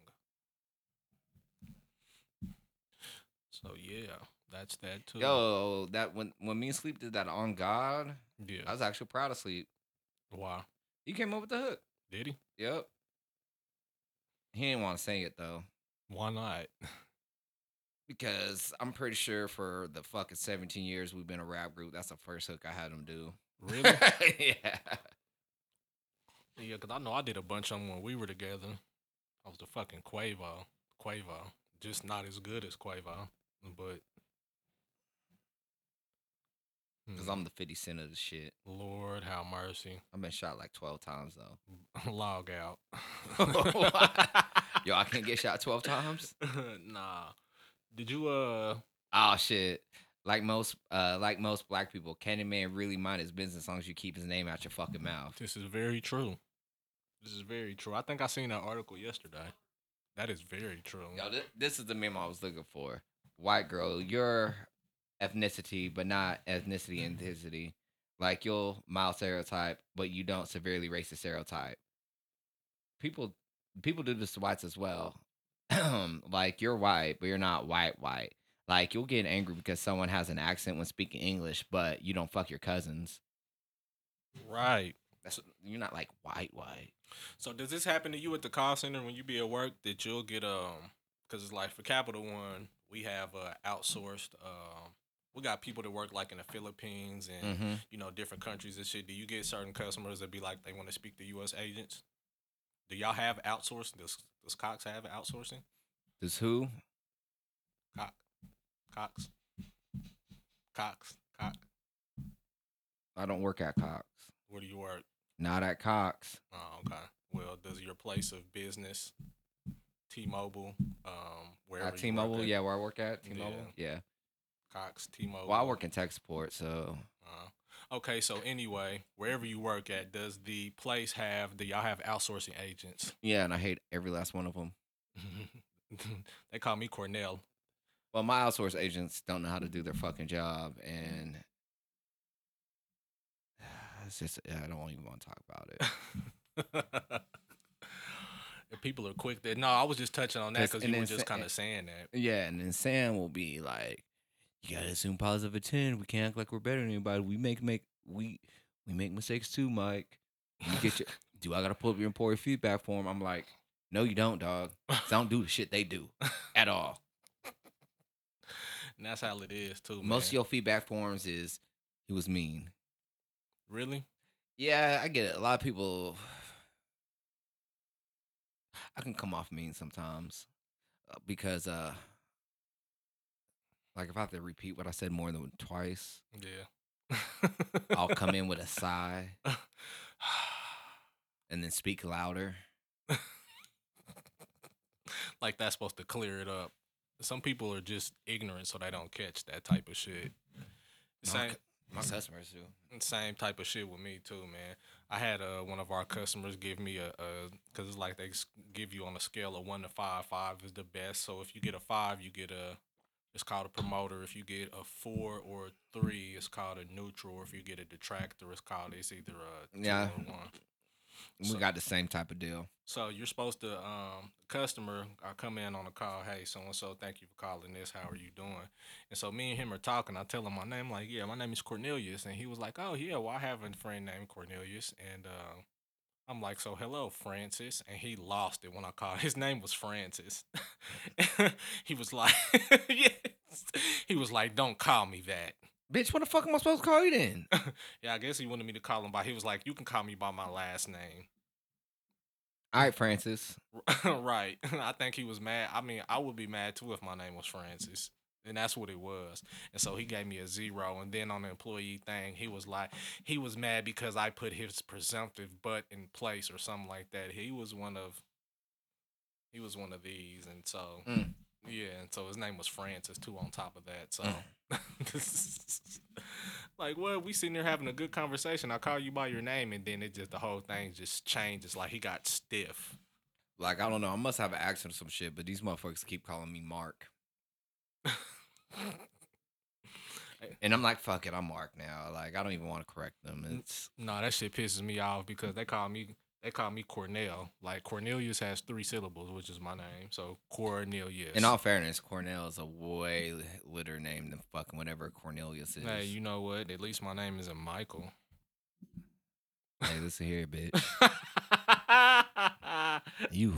So yeah, that's that too. Yo, that when when me and Sleep did that on God, yeah. I was actually proud of Sleep. Why? He came up with the hook. Did he? Yep. He didn't want to sing it though. Why not? Because I'm pretty sure for the fucking 17 years we've been a rap group, that's the first hook I had him do. Really? yeah. Yeah, because I know I did a bunch of them when we were together. I was the fucking Quavo. Quavo. Just not as good as Quavo. But. Because Hmm, I'm the 50 cent of the shit. Lord, have mercy. I've been shot like 12 times though. Log out. Yo, I can't get shot 12 times? nah. Did you, uh. Oh shit. Like most uh like most black people, Candyman really mind his business as long as you keep his name out your fucking mouth. This is very true. This is very true. I think I seen that article yesterday. That is very true. Yo, this, this is the meme I was looking for. White girl, your ethnicity, but not ethnicity and ethnicity. Like you'll mild stereotype, but you don't severely racist stereotype. People people do this to whites as well. like you're white, but you're not white white. Like you'll get angry because someone has an accent when speaking English, but you don't fuck your cousins. Right. That's you're not like white white. So does this happen to you at the call center when you be at work that you'll get um because it's like for Capital One we have uh outsourced um we got people that work like in the Philippines and Mm-hmm. you know different countries and shit. Do you get certain customers that be like they want to speak to U.S. agents? Do y'all have outsourcing? Does does Cox have outsourcing? Does who? Cox, Cox, Cox, Cox. I don't work at Cox. Where do you work? Not at Cox. Oh, okay. Well, does your place of business, T-Mobile, um, wherever At T-Mobile, at, yeah, where I work at T-Mobile, yeah. Cox, T-Mobile. Well, I work in tech support, so Uh, okay, so anyway, wherever you work at, does the place have? Do y'all have outsourcing agents? yeah, and I hate every last one of them. they call me Cornell. Well, my outsource agents don't know how to do their fucking job, and it's just I don't even want to talk about it. People are quick, that no, I was just touching on that because you were just kind of saying that. Yeah, and then Sam will be like, "You gotta assume positive intent. We can't act like we're better than anybody. We make make we we make mistakes too, Mike. You get your do I gotta pull up your employee feedback form? I'm like, no, you don't, dog. I don't do the shit they do at all. And that's how it is too. Most of your feedback forms is he was mean. really. Yeah, I get it. A lot of people, I can come off mean sometimes uh, because, uh, like if I have to repeat what I said more than twice, Yeah. I'll come in with a sigh and then speak louder. like that's supposed to clear it up. Some people are just ignorant, so they don't catch that type of shit. Same, c- My customers do. Same type of shit with me too, man. I had uh, one of our customers give me a, a cause it's like they give you on a scale of one to five. Five is the best. So if you get a five, you get a, it's called a promoter. If you get a four or a three, it's called a neutral. Or if you get a detractor, it's called it's either a two Yeah. or one. We So- got the same type of deal. So you're supposed to, um, customer, I come in on a call. Hey, so and so, thank you for calling this. How are you doing? And so me and him are talking. I tell him my name, like, yeah, my name is Cornelius, and he was like, oh yeah, well I have a friend named Cornelius, and uh, I'm like, so hello, Francis, and he lost it when I called. His name was Francis. he was like, yes, he was like, don't call me that. Bitch, what the fuck am I supposed to call you then? Yeah, I guess he wanted me to call him by. He was like, you can call me by my last name. All right, Francis. right. I think he was mad. I mean, I would be mad too if my name was Francis. And that's what it was. And so he gave me a zero. And then on the employee thing, he was like, he was mad because I put his presumptive butt in place or something like that. He was one of, he was one of these. And so, Mm. yeah. And so his name was Francis too on top of that. So, Mm. like, well, we sitting there having a good conversation. I call you by your name. And then it just, the whole thing just changes. Like he got stiff. Like, I don't know. I must have an accent or some shit, but these motherfuckers keep calling me Mark. And I'm like, fuck it, I'm Mark now. Like, I don't even want to correct them. It's No, that shit pisses me off because they call me they call me Cornell. Like Cornelius has three syllables, which is my name. So Cornelius. in all fairness, Cornell is a way litter name than fucking whatever Cornelius is. Hey, you know what? At least my name isn't Michael. hey, listen here, bitch. You,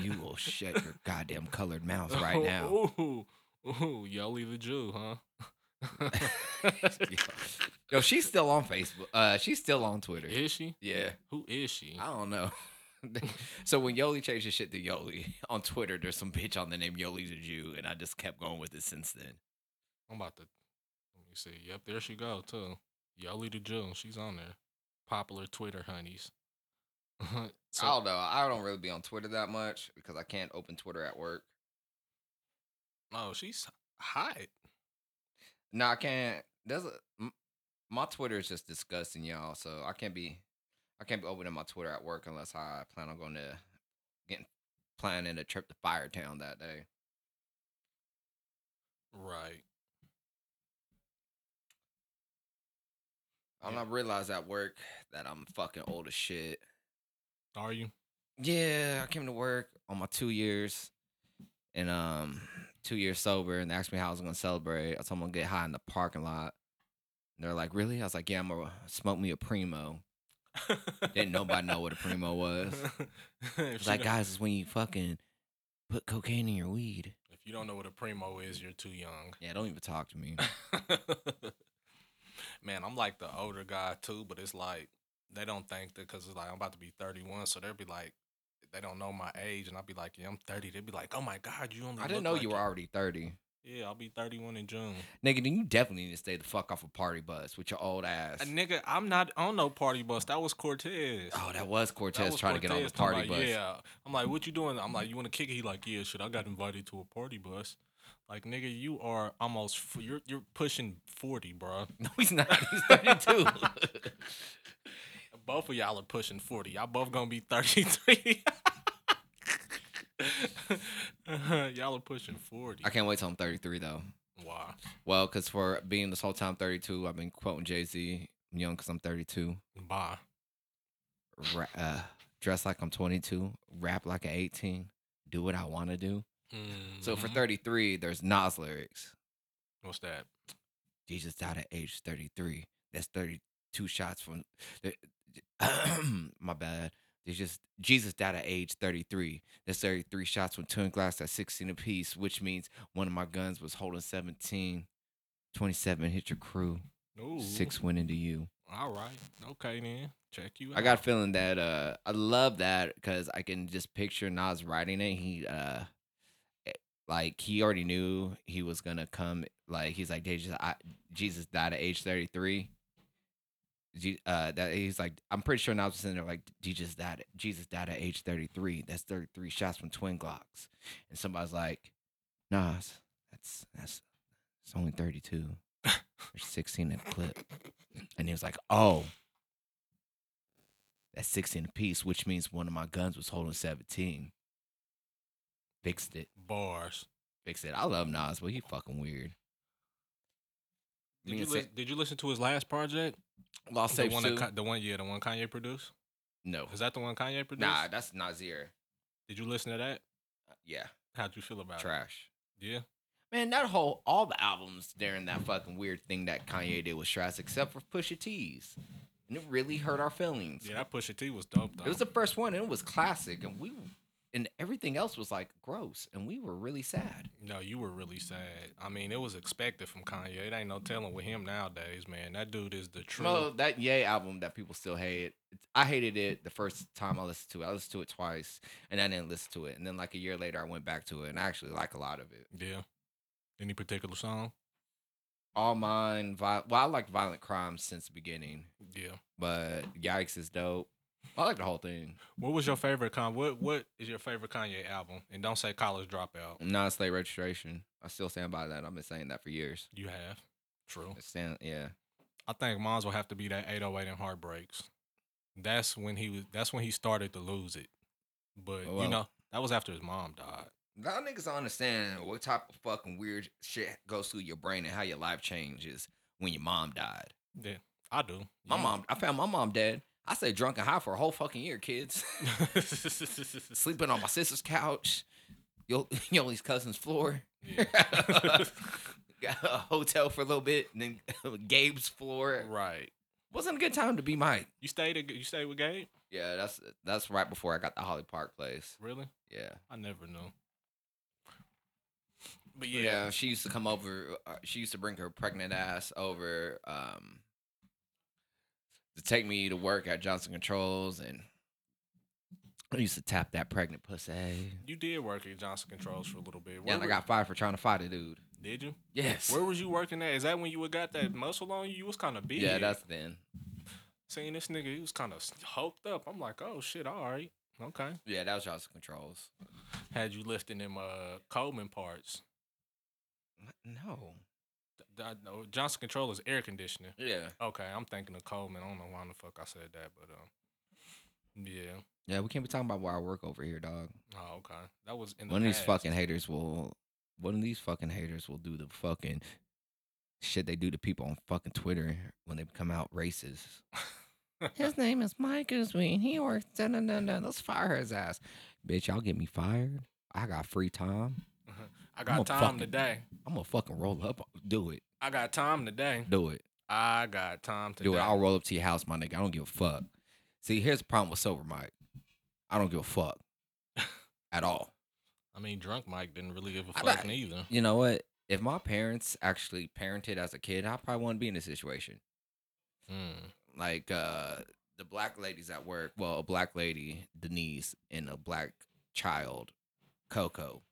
you will shut your goddamn colored mouth right now. Ooh, ooh, Yoli the Jew, huh? Yo, she's still on Facebook. Uh, she's still on Twitter. is she? Yeah. Who is she? I don't know. so when Yolie changed his shit to Yolie on Twitter, there's some bitch on the name Yoli the Jew, and I just kept going with it since then. I'm about to let me see. Yep, there she go too. Yoli the Jew. She's on there. Popular Twitter honeys. I don't know. I don't really be on Twitter that much because I can't open Twitter at work. oh, she's hot. No, I can't. There's a m- my Twitter is just disgusting, y'all. So I can't be, I can't be opening my Twitter at work unless I plan on going to getting planning a trip to Firetown that day. Right. I'm Yeah. not realize at work that I'm fucking old as shit. Are you? Yeah, I came to work on my two years and um two years sober and they asked me how I was gonna celebrate. I told them I'm gonna get high in the parking lot. And they're like, Really? I was like, Yeah, I'm gonna smoke me a primo. Didn't nobody know what a primo was. It's like, guys, it's when you fucking put cocaine in your weed. if you don't know what a primo is, you're too young. Yeah, don't even talk to me. Man, I'm like the older guy too, but it's like they don't think that because it's like I'm about to be 31, so they'll be like, they don't know my age, and I'll be like, yeah, I'm 30. They'd be like, oh my god, you only. I didn't know like you were already 30. Yeah, I'll be 31 in June. Nigga, then you definitely need to stay the fuck off a party bus with your old ass. Uh, nigga, I'm not on no party bus. That was Cortez. Oh, that was That Cortez was trying to get on the party about, bus. Yeah, I'm like, what you doing? I'm like, you want to kick it? He like, yeah, shit. I got invited to a party bus. Like, nigga, you are almost f- you're you're pushing forty, bro. No, he's not. He's 32. Both of y'all are pushing forty. Y'all both gonna be thirty three. y'all are pushing forty. I can't wait till I'm 33 though. Why? Well, because for being this whole time 32, I've been quoting Jay Z. I'm young because I'm 32. Bye. Ra- uh, dress like I'm 22. Rap like an 18. Do what I want to do. So for Mhm. 33, there's Nas lyrics. what's that? Jesus died at age 33. That's 32 shots from. My bad. There's just Jesus died at age 33. That's 33 shots from twin Glocks at 16 apiece, which means one of my guns was holding 17. 27 hit your crew. Ooh. Six went into you. All right. Okay then. Check you. I got a feeling that uh I love that because I can just picture Nas writing it. He uh eh, like he already knew he was gonna come. Like he's like Jesus, I, Jesus died at age thirty three. Uh, that he's like, I'm pretty sure Nas was sitting there like Jesus died. Jesus died at age thirty three. That's thirty three shots from twin Glocks, and somebody's like, Nas, that's that's it's only thirty two. There's 16 in the clip. And he was like, oh, that's 16 apiece, which means one of my guns was holding 17. Fixed it. Bars. Fixed it. I love Nas, but he fucking weird. Did you, Sa- did you listen to his last project? Lost the Tapes one, too? that, Ka- the one, yeah, the one Kanye produced. No. Is that the one Kanye produced? Nah, that's Nasir. Did you listen to that? Uh, yeah. How'd you feel about Trash. it? Yeah. Man, that whole all the albums during that fucking weird thing that Kanye did was trash, except for Pusha T's, and it really hurt our feelings. Yeah, that Pusha T was dope though. It was the first one, and it was classic, and we, and everything else was like gross, and we were really sad. no, you were really sad. I mean, it was expected from Kanye. It ain't no telling with him nowadays, man. That dude is the true. Well, that Ye album that people still hate i hated it the first time I listened to it. I listened to it twice, and I didn't listen to it, and then like a year later, I went back to it, and I actually like a lot of it. yeah. Any particular song? All mine, vi- well, I like Violent Crimes since the beginning, Yeah. but Yikes is dope. I like the whole thing. What was your favorite Con? What What is your favorite Kanye album? And don't say College Dropout. Non slate registration. I still stand by that. I've been saying that for years. You have. True. I stand, yeah. I think mine will have to be that 808 and Heartbreaks. That's when he was. That's when he started to lose it. But oh, you know, that was after his mom died. Of niggas don't understand what type of fucking weird shit goes through your brain and how your life changes when your mom died. Yeah, I do. My mom, I found my mom dead. I stayed drunk and high for a whole fucking year, kids. Sleeping on my sister's couch, Yo- Yolie's cousin's floor. Yeah. Got a hotel for a little bit, and then Gabe's floor. right. Wasn't a good time to be Mike. You stayed. at- You stayed with Gabe. Yeah, that's that's right before I got the Holly Park place. Really? Yeah. I never knew. But Yeah. yeah, she used to come over. Uh, she used to bring her pregnant ass over um, to take me to work at Johnson Controls, and I used to tap that pregnant pussy. you did work at Johnson Controls for a little bit. Yeah, Where and I got fired for trying to fight a dude. Did you? Yes. Where was you working at? Is that when you got that muscle on you? You was kind of big. yeah, that's then. seeing this nigga. He was kind of hulked up. I'm like, oh shit, all right, okay. Yeah, that was Johnson Controls. Had you lifting them uh Coleman parts? No. Th- th- I know Johnson Control is air conditioning. Yeah. Okay, I'm thinking of Coleman. I don't know why the fuck I said that, but um, yeah. Yeah, we can't be talking about where I work over here, dog. Oh, okay. That was in the One of these fucking haters will. One of these fucking haters will do the fucking shit they do to people on fucking Twitter when they come out racist. His name is Mike Usween. He works. Dun, dun, dun, dun. Let's fire his ass. Bitch, y'all get me fired. I got free time. I got time fucking- today. I'm gonna fucking roll up. Do it. I got time today. Do it. I got time today. Do it. I'll roll up to your house, my nigga. I don't give a fuck. See, here's the problem with sober Mike. I don't give a fuck at all. I mean, drunk Mike didn't really give a fuck neither. You know what? If my parents actually parented as a kid, I probably wouldn't be in this situation. Mm. Like uh the black ladies at work. Well, a black lady, Denise, and a black child, Coco.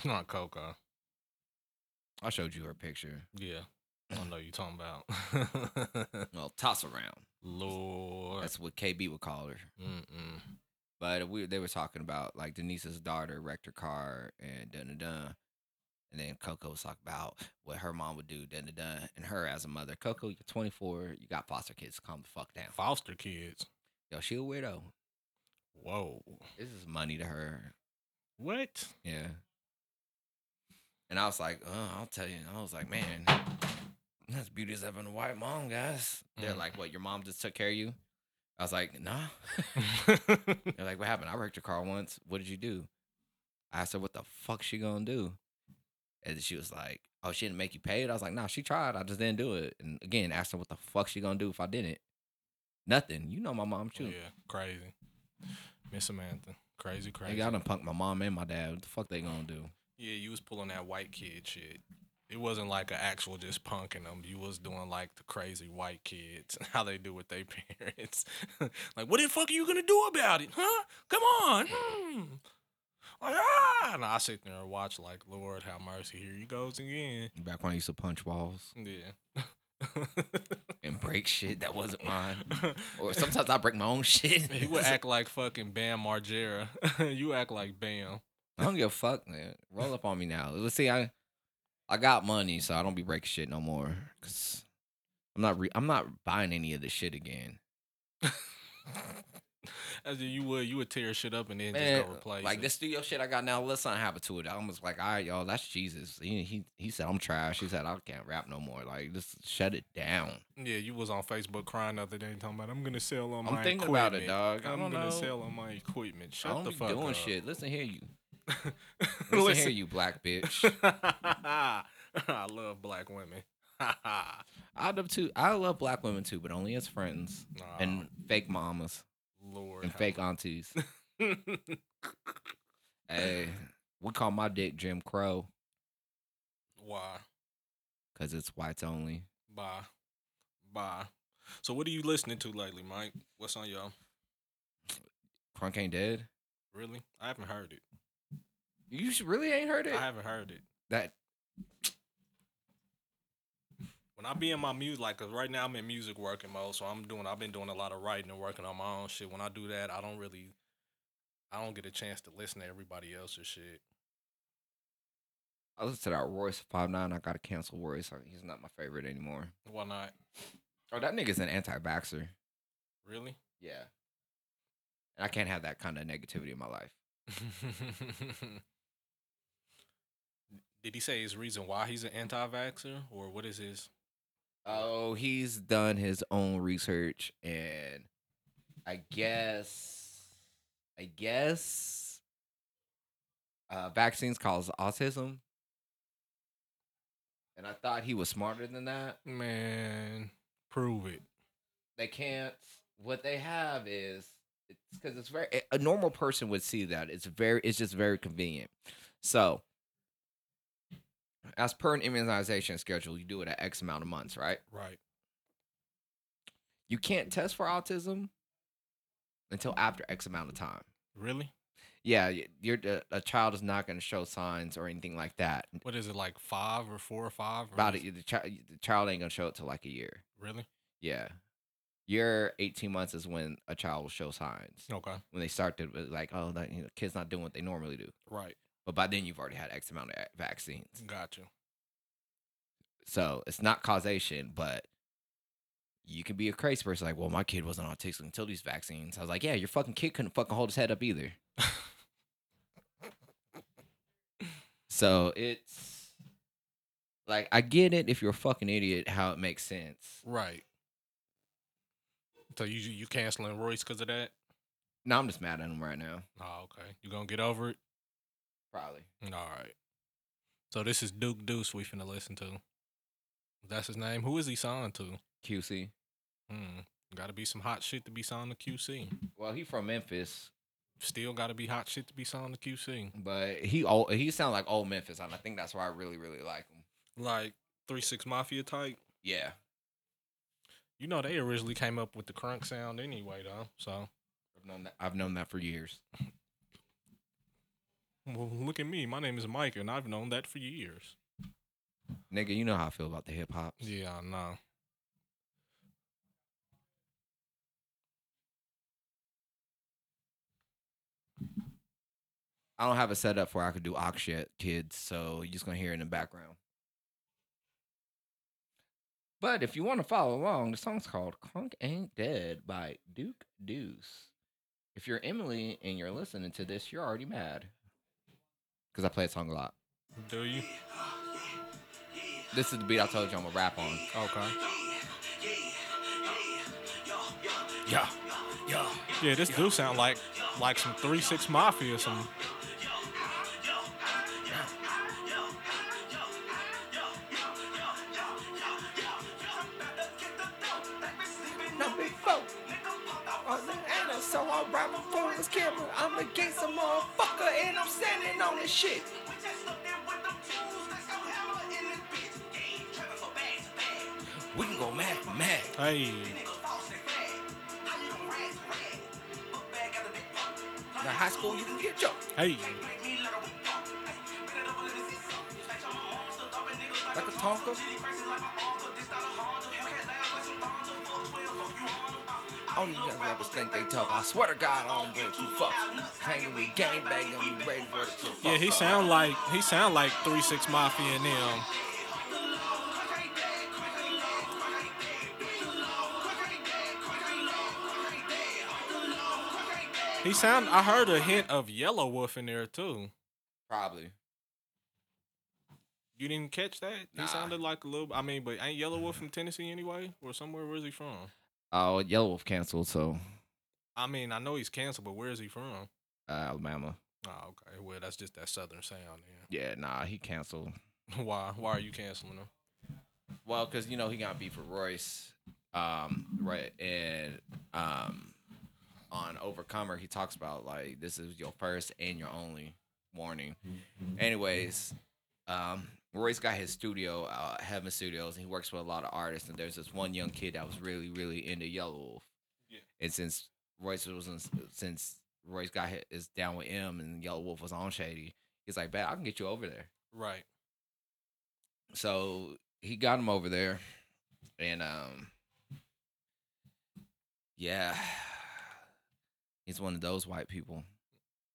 Not Coco. I showed you her picture. Yeah. I don't know you talking about. Well, toss around. Lord. That's what KB would call her. Mm-mm. But we they were talking about like Denise's daughter wrecked her car and dun dun dun. And then Coco was talking about what her mom would do, dun dun dun. And her as a mother, Coco, you're 24, you got foster kids, calm the fuck down. Foster kids. Yo, she a weirdo. Whoa. This is money to her. What? Yeah. And I was like, oh, I'll tell you. I was like, man, that's beauty having a white mom, guys. They're Mm. like, what, your mom just took care of you? I was like, nah. They're like, what happened? I wrecked your car once. What did you do? I asked her, what the fuck she gonna do? And she was like, oh, she didn't make you pay it? I was like, nah, she tried. I just didn't do it. And again, asked her what the fuck she gonna do if I didn't. Nothing. You know my mom too. yeah, crazy. Miss Samantha. Crazy, crazy. Nigga, got to punk my mom and my dad. What the fuck they gonna do? Yeah, you was pulling that white kid shit. It wasn't like an actual just punking them. You was doing like the crazy white kids, and how they do with their parents. like, what the fuck are you gonna do about it, huh? Come on. Hmm. Like, ah! And I sit there and watch, like, Lord have mercy, here he goes again. Back when I used to punch walls Yeah. and break shit that wasn't mine. Or sometimes I break my own shit. you would act like fucking Bam Margera. you act like Bam. I don't give a fuck, man. Roll up on me now. Let's see. I I got money, so I don't be breaking shit no more. Cause I'm not re- I'm not buying any of this shit again. As in you would, you would tear shit up and then Man, just go replace like it. this studio shit I got now, let's not happen to it. I was like, all right, y'all, that's Jesus. He, he he said I'm trash. He said I can't rap no more. Like, just shut it down. Yeah, you was on Facebook crying the other day talking about I'm gonna sell on I'm my thinking equipment. about it, dog. I I'm don't gonna know. sell on my equipment. Shut I don't the be fuck doing up. shit. Listen here, you. Listen, Listen, here, you black bitch. I love black women. I love too. I love black women too, but only as friends Nah, and fake mamas Lord and fake aunties. hey, we call my dick Jim Crow Why? because it's whites only. Bye. Bye. So what are you listening to lately, Mike? What's on y'all? Crunk ain't dead. really? I haven't heard it. You really ain't heard it. I haven't heard it. that When I be in my music, like, cause right now I'm in music working mode, so I'm doing. I've been doing a lot of writing and working on my own shit. When I do that, I don't really, I don't get a chance to listen to everybody else's shit. I listened to that Royce Five Nine. I gotta cancel Royce. He's not my favorite anymore. Why not? Oh, that nigga's an anti-vaxxer. Really? Yeah, and I can't have that kind of negativity in my life. Did he say his reason why he's an anti-vaxxer, or what is his? Oh, he's done his own research, and I guess, I guess, uh, vaccines cause autism. And I thought he was smarter than that. Man, prove it. They can't. What they have is it's because it's very a normal person would see that it's very it's just very convenient. So, as per an immunization schedule, you do it at X amount of months, right? Right. You can't test for autism until after X amount of time. Really? Yeah, you're the, a child is not going to show signs or anything like that. What is it like five or four or five? or About it, the, chi- the child ain't going to show it till like a year. Really? Yeah, year eighteen months is when a child will show signs. Okay. When they start to uh, like, oh, that you know, kid's not doing what they normally do. Right. But by then you've already had X amount of vaccines, Got you. so it's not causation, but. You can be a crazy person like, well, my kid wasn't autistic until these vaccines. I was like, yeah, your fucking kid couldn't fucking hold his head up either. So it's like I get it if you're a fucking idiot how it makes sense. Right. So you you canceling Royce because of that? No, I'm just mad at him right now. Oh, okay. You gonna get over it? Probably. All right. So this is Duke Deuce we finna listen to. That's his name. Who is he signed to? QC. Hmm. Got to be some hot shit to be signed to QC. Well, he from Memphis, Still got to be hot shit to be signed to QC. but he old, he sound like old Memphis, and I think that's why I really really like him. Like Three Six Mafia type. Yeah. You know they originally came up with the crunk sound anyway, though. So I've known that I've known that for years. well, look at me. My name is Mike, and I've known that for years. Nigga, you know how I feel about the hip hop. Yeah, I know. I don't have a setup where I could do aux shit, kids, so you're just gonna hear it in the background. But if you want to follow along, the song's called Crunk Ain't Dead by Duke Deuce. If you're Emily and you're listening to this, you're already mad. Because I play a song a lot. Do you? This is the beat I told you I'm gonna rap on. Okay. Yeah. Yeah. Yeah, this do sound like like some Three Six Mafia or some. Camera. I'm a gangster motherfucker and I'm standing on this shit. We can go mad for mad. Hey, Now high school you can get joked. hey. Like a Tonka. Only young rappers think they tough. I swear to God, I don't give two fucks. Hanging with gang banging, we ready for it. to Yeah, he sound like he sound like Three Six Mafia and them. He sound. I heard a hint of Yelawolf in there too. Probably. You didn't catch that? Nah. He sounded like a little. I mean, but ain't Yelawolf from Tennessee anyway, or somewhere? Where's he from? Oh, Yelawolf canceled, so I mean, I know he's canceled, but where is he from? uh, Alabama. Oh, okay. Well, that's just that Southern sound. Yeah, nah, he canceled. Why? Why are you canceling him? Well, because you know he got beef with Royce, um, right, and um, on Overcomer he talks about like this is your first and your only warning. Anyways, um, Royce got his studio, uh, Heaven Studios, and he works with a lot of artists. And there's this one young kid that was really, really into Yelawolf. Yeah. And since Royce was in, since Royce got hit, is down with him and Yelawolf was on Shady, he's like, "Bet I can get you over there." Right. so he got him over there and um yeah he's one of those white people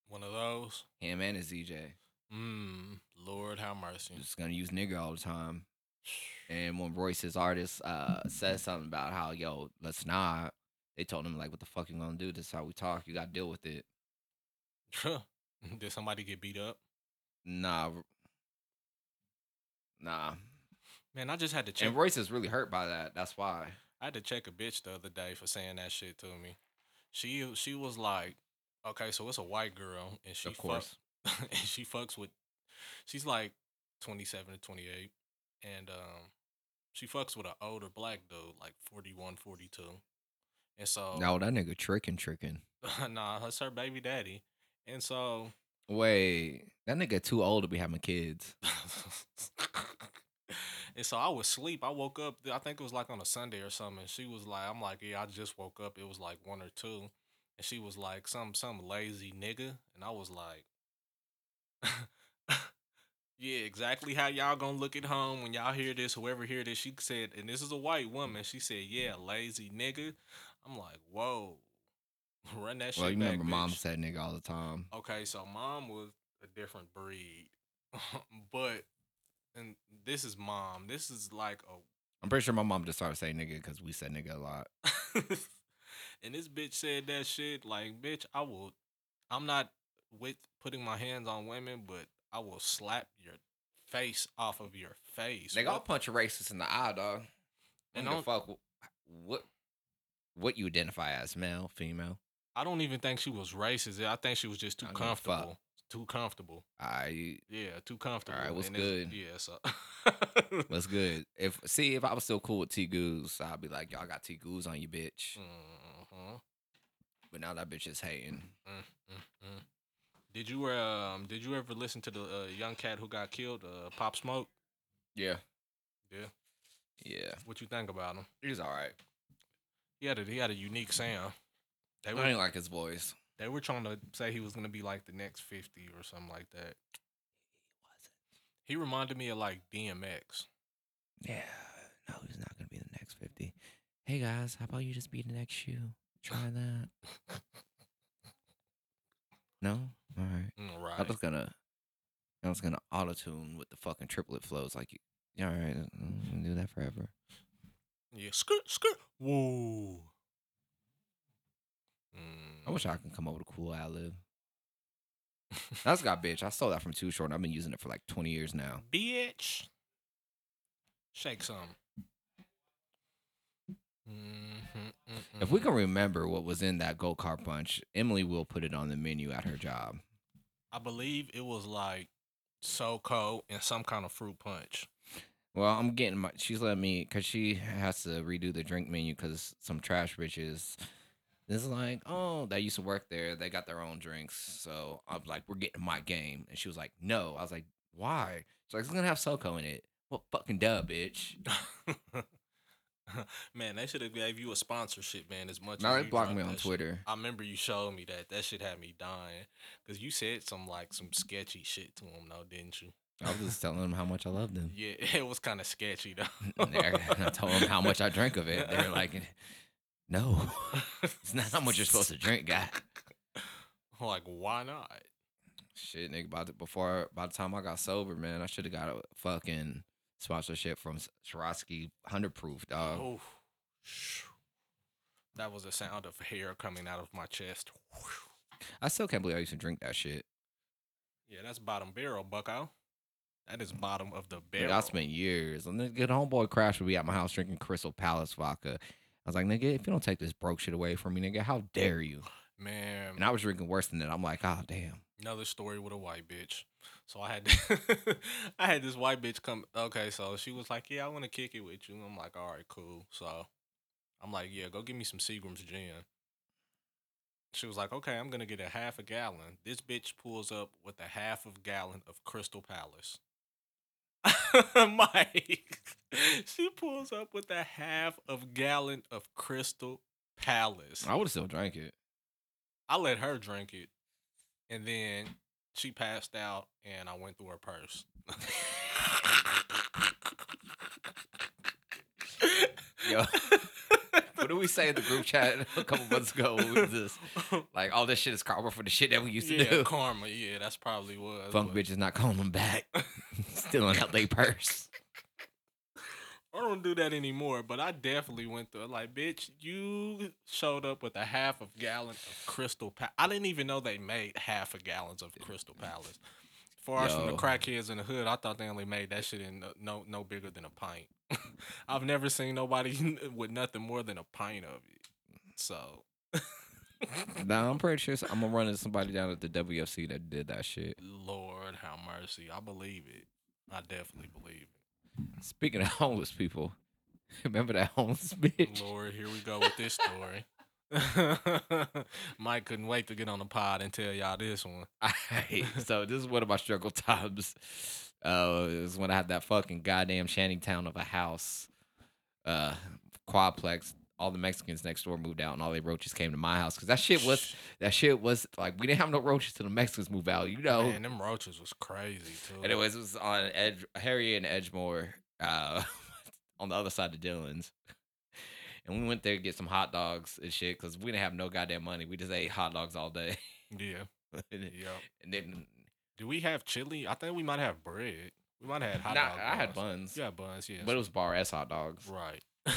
One of those. him and his dj Mmm. Lord have mercy. just gonna use nigger all the time and when royce's artist uh says something about how yo let's not they told him like what the fuck you gonna do this is how we talk you gotta deal with it Did somebody get beat up? nah nah Man, I just had to check. and royce is really hurt by that that's why I had to check a bitch the other day for saying that shit to me. She she was like, okay, so it's a white girl and she of course fuck, and she fucks with she's like 27 to 28 and um she fucks with an older black dude like 41 42 and so no that nigga tricking tricking nah that's her baby daddy and so Wait, that nigga too old to be having kids. and so I was asleep. I woke up. I think it was like on a Sunday or something. And she was like, "I'm like, yeah, I just woke up. It was like one or two. And she was like, "Some some lazy nigga," and I was like, "Yeah, exactly how y'all gonna look at home when y'all hear this. Whoever hear this, she said, and this is a white woman. She said, "Yeah, lazy nigga." I'm like, "Whoa, run that shit Well, you back, remember mom said nigga all the time. Okay, so mom was a different breed, but and this is mom. This is like a. I'm pretty sure my mom just started saying nigga because we said nigga a lot. and this bitch said that shit like, bitch, I will. I'm not with putting my hands on women, but I will slap your face off of your face. Nigga, I'll punch a racist in the eye, dog. And the don't- fuck wh- what what you identify as male, female? I don't even think she was racist. I think she was just too I don't give a fuck. comfortable. Too comfortable. I Yeah, too comfortable. All right, what's And good? Yeah, so what's good? If see if I was still cool with T Goose, I'd be like, y'all got T Goose on you, bitch. Mhm. But now that bitch is hating. Mm, mm, mm. Did you um did you ever listen to the uh, young cat who got killed, uh, Pop Smoke? Yeah, Yeah. yeah. What you think about him? He's all right. He had a he had a unique sound. They I were ain't like his voice. they were trying to say he was gonna be like the next fifty or something like that. He wasn't. He reminded me of like DMX. Yeah, no, he's not gonna be the next fifty. Hey guys, how about you just be the next shoe? Try that. No, all right. Mm, I right. was gonna, I was gonna auto tune with the fucking triplet flows. Like, you all right, I'm gonna do that forever. Yeah. Skirt skirt. Whoa. I Mm. wish I could come up with a cool ad lib. That's got bitch. I stole that from Too Short. and I've been using it for like twenty years now. Bitch. Shake some. Mm-hmm, If we can remember what was in that go kart punch, Emily will put it on the menu at her job. I believe it was like SoCo and some kind of fruit punch. Well, I'm getting my. She's letting me because she has to redo the drink menu because some trash bitches. This is like, oh, that used to work there. They got their own drinks. So I'm like, we're getting my game. And she was like, no. I was like, why? She's like, it's gonna have SoCo in it. Well, fucking duh, bitch. man, they should have gave you a sponsorship, man. As much. Now as they blocked me on that shit. Twitter. I remember you showed me that. That shit had me dying because you said some like some sketchy shit to him, though, didn't you? I was just telling them how much I loved them. Yeah, it was kind of sketchy though. And I told them how much I drank of it. They're like, No, it's not how much you're supposed to drink, guy. like, why not? Shit, nigga. By the, before by the time I got sober, man, I should have got a fucking sponsorship from Swarovski Hundred Proof, dog. Oh, that was the sound of hair coming out of my chest. I still can't believe I used to drink that shit. Yeah, that's bottom barrel, Bucko. That is bottom of the barrel. I spent years. And the good homeboy Crash would be at my house drinking Crystal Palace vodka. I was like, nigga, if you don't take this broke shit away from me, nigga, how dare you? Man, And I was drinking worse than that. I'm like, oh damn. another story with a white bitch. So I had I had this white bitch come okay, so she was like, Yeah, I wanna kick it with you. I'm like, All right, cool. So I'm like, Yeah, go get me some Seagram's gin. She was like, Okay, I'm gonna get a half a gallon. This bitch pulls up with a half of gallon of Crystal Palace. Mike. She pulls up with a half of gallon of Crystal Palace. I would have still drank it. I let her drink it, and then she passed out, and I went through her purse. Yo. What did we say in the group chat a couple months ago? What was this? Like, all this shit is karma for the shit that we used to yeah, do. karma. Yeah, that's probably was. Funk but- bitches not calling them back. Stealing out their purse. I don't do that anymore, but I definitely went through it. Like, bitch, you showed up with a half of gallon of Crystal Palace. I didn't even know they made half a gallons of Crystal Palace. For us from the crackheads in the hood, I thought they only made that shit in no no, no bigger than a pint. I've never seen nobody with nothing more than a pint of it. So, Nah, I'm pretty sure I'm gonna run into somebody down at the WFC that did that shit. Lord have mercy. I believe it. I definitely believe it. Speaking of homeless people, remember that homeless bitch? Lord, here we go with this story. Mike couldn't wait to get on the pod and tell y'all this one. So this is one of my struggle times. Uh, it was when I had that fucking goddamn shanty town of a house, uh, quadplex. All the Mexicans next door moved out, and all the roaches came to my house because that shit was that shit was like we didn't have no roaches till the Mexicans moved out. You know, Man, them roaches was crazy too. Anyways, it was on Edge, Harry and Edgemoor, uh, on the other side of Dillon's. And we went there to get some hot dogs and shit because we didn't have no goddamn money. We just ate hot dogs all day. yeah, and yeah. then, Do we have chili? I think we might have bread. We might have had hot nah, dog I had buns. buns, Yeah, buns. Yeah, but it was Bar-S hot dogs. right.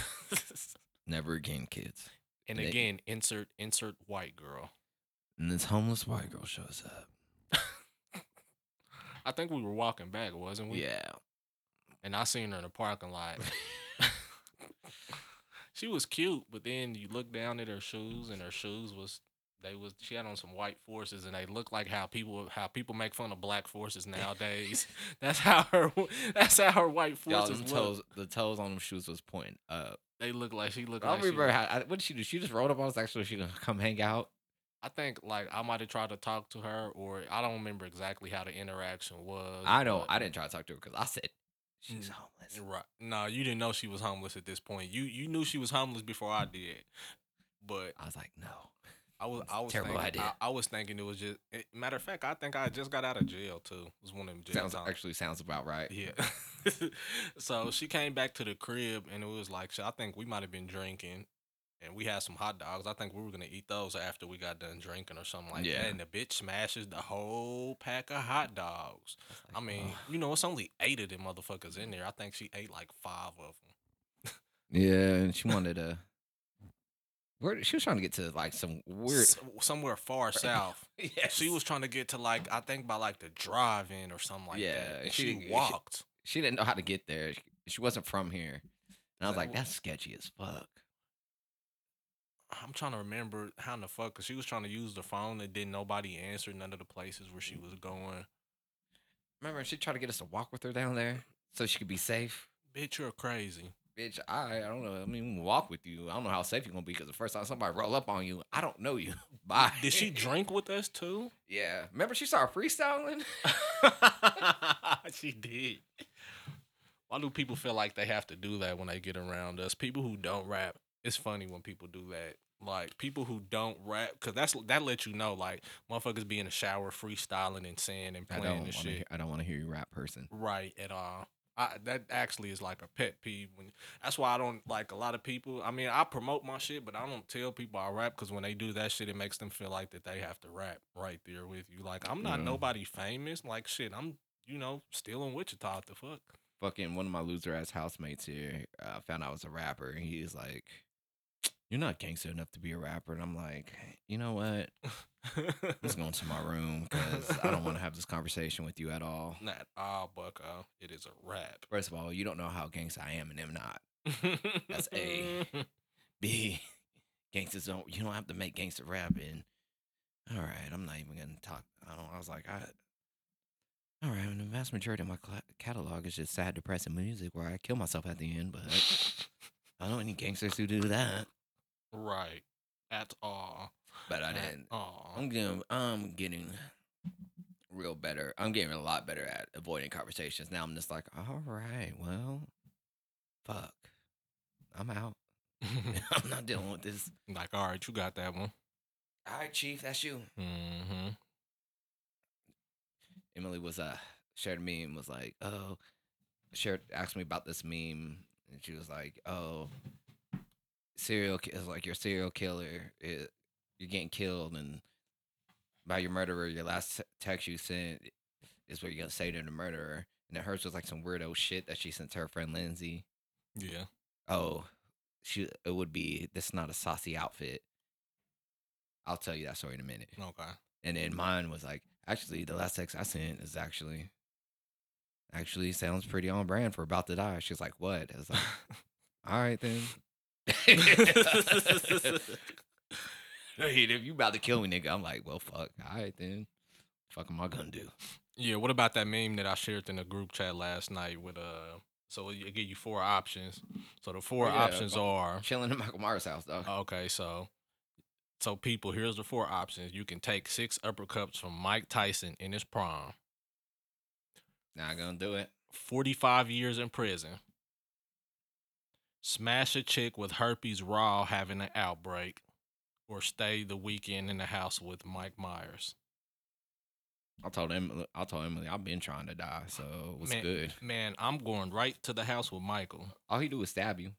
Never again, kids. and They- again, insert insert white girl. And this homeless white girl shows up. I think we were walking back, wasn't we? Yeah. And I seen her in the parking lot. she was cute, but then you look down at her shoes, and her shoes was they was she had on some white forces, and they look like how people how people make fun of black forces nowadays. that's how her that's how her white Y'all, forces look. toes, the toes on them shoes was pointing up. They look like she looked I like don't she remember was- how. I, what did she do? She just rolled up on us. Actually, she gonna come hang out. I think like I might have tried to talk to her, or I don't remember exactly how the interaction was. I know. I didn't try to talk to her because I said she's Mm. homeless. Right. No, you didn't know she was homeless at this point. You you knew she was homeless before I did. But I was like, no. I was I a was terrible thinking, idea. I, I was thinking it was just matter of fact, I think I just got out of jail too. It was one of them jail Sounds times. actually sounds about right. Yeah. so she came back to the crib and it was like, I think we might have been drinking and we had some hot dogs. I think we were gonna eat those after we got done drinking or something like Yeah. that. And the bitch smashes the whole pack of hot dogs. I mean, "Ugh." you know, it's only eight of them motherfuckers in there. I think she ate like five of them. yeah, and she wanted to. Where she was trying to get to like some weird. somewhere far south. yes. She was trying to get to like I think by like the drive-in or something like Yeah, that. and she she, didn't- she- walked. She didn't know how to get there. She, she wasn't from here, and I was That like, that's sketchy as fuck. I'm trying to remember how in the fuck because she was trying to use the phone and didn't nobody answer none of the places where she was going. Remember, she tried to get us to walk with her down there so she could be safe. Bitch, you're crazy. Bitch, I I don't know. I mean, walk with you. I don't know how safe you're gonna be because the first time somebody roll up on you, I don't know you. Bye. Did she drink with us too? Yeah. Remember, she started freestyling. she did. Why do people feel like they have to do that when they get around us? People who don't rap, it's funny when people do that. Like people who don't rap, cause that's that lets you know, like motherfuckers be in the shower freestyling and saying and I playing don't and shit. Hear, I don't want to hear you rap, person. Right at all. I, that actually is like a pet peeve. When that's why I don't like a lot of people. I mean, I promote my shit, but I don't tell people I rap because when they do that shit, it makes them feel like that they have to rap right there with you. Like I'm not Yeah. nobody famous. Like shit, I'm you know still in Wichita. What the fuck? Fucking one of my loser ass housemates here uh, found out I was a rapper, and he's like, "You're not gangster enough to be a rapper." And I'm like, "You know what? I'm just going to my room because I don't want to have this conversation with you at all." not all, Bucko. It is a rap. First of all, you don't know how gangster I am and am not. That's A. B, gangsters don't. You don't have to make gangster rap. And all right, I'm not even gonna talk. I don't. I was like, I. All right, and the vast majority of my catalog is just sad, depressing music where I kill myself at the end. But I don't know any gangsters who do that. Right. At all. But I didn't. all. I'm getting. I'm getting real better. I'm getting a lot better at avoiding conversations. Now I'm just like, all right, well, fuck, I'm out. I'm not dealing with this. like, all right, you got that one. All right, chief, that's you. Mm-hmm. Emily was uh shared a meme was like, oh, shared asked me about this meme, and she was like, oh, serial it's like your serial killer, you're getting killed, and by your murderer, your last text you sent is what you're gonna say to the murderer, and then hers was like some weirdo shit that she sent to her friend Lindsay. Yeah. Oh, she it would be this is not a saucy outfit. I'll tell you that story in a minute. Okay. And then mine was like, actually, the last text I sent is actually, actually sounds pretty on brand for about to die. She's like, what? I was like, all right then. Hey, if you about to kill me, nigga, I'm like, well, fuck. All right then. Fuck am I gonna do? Yeah, what about that meme that I shared in the group chat last night with uh so it give you four options. So the four yeah. options are Chilling in Michael Myers' house, though. okay, so so people, here's the four options. You can take six uppercuts from Mike Tyson in his prime, Not gonna do it. 45 years in prison, smash a chick with herpes raw having an outbreak, or stay the weekend in the house with Mike Myers. I told Emily, I told Emily, I've been trying to die, so it was Man- good. Man, I'm going right to the house with Michael. All he do is stab you.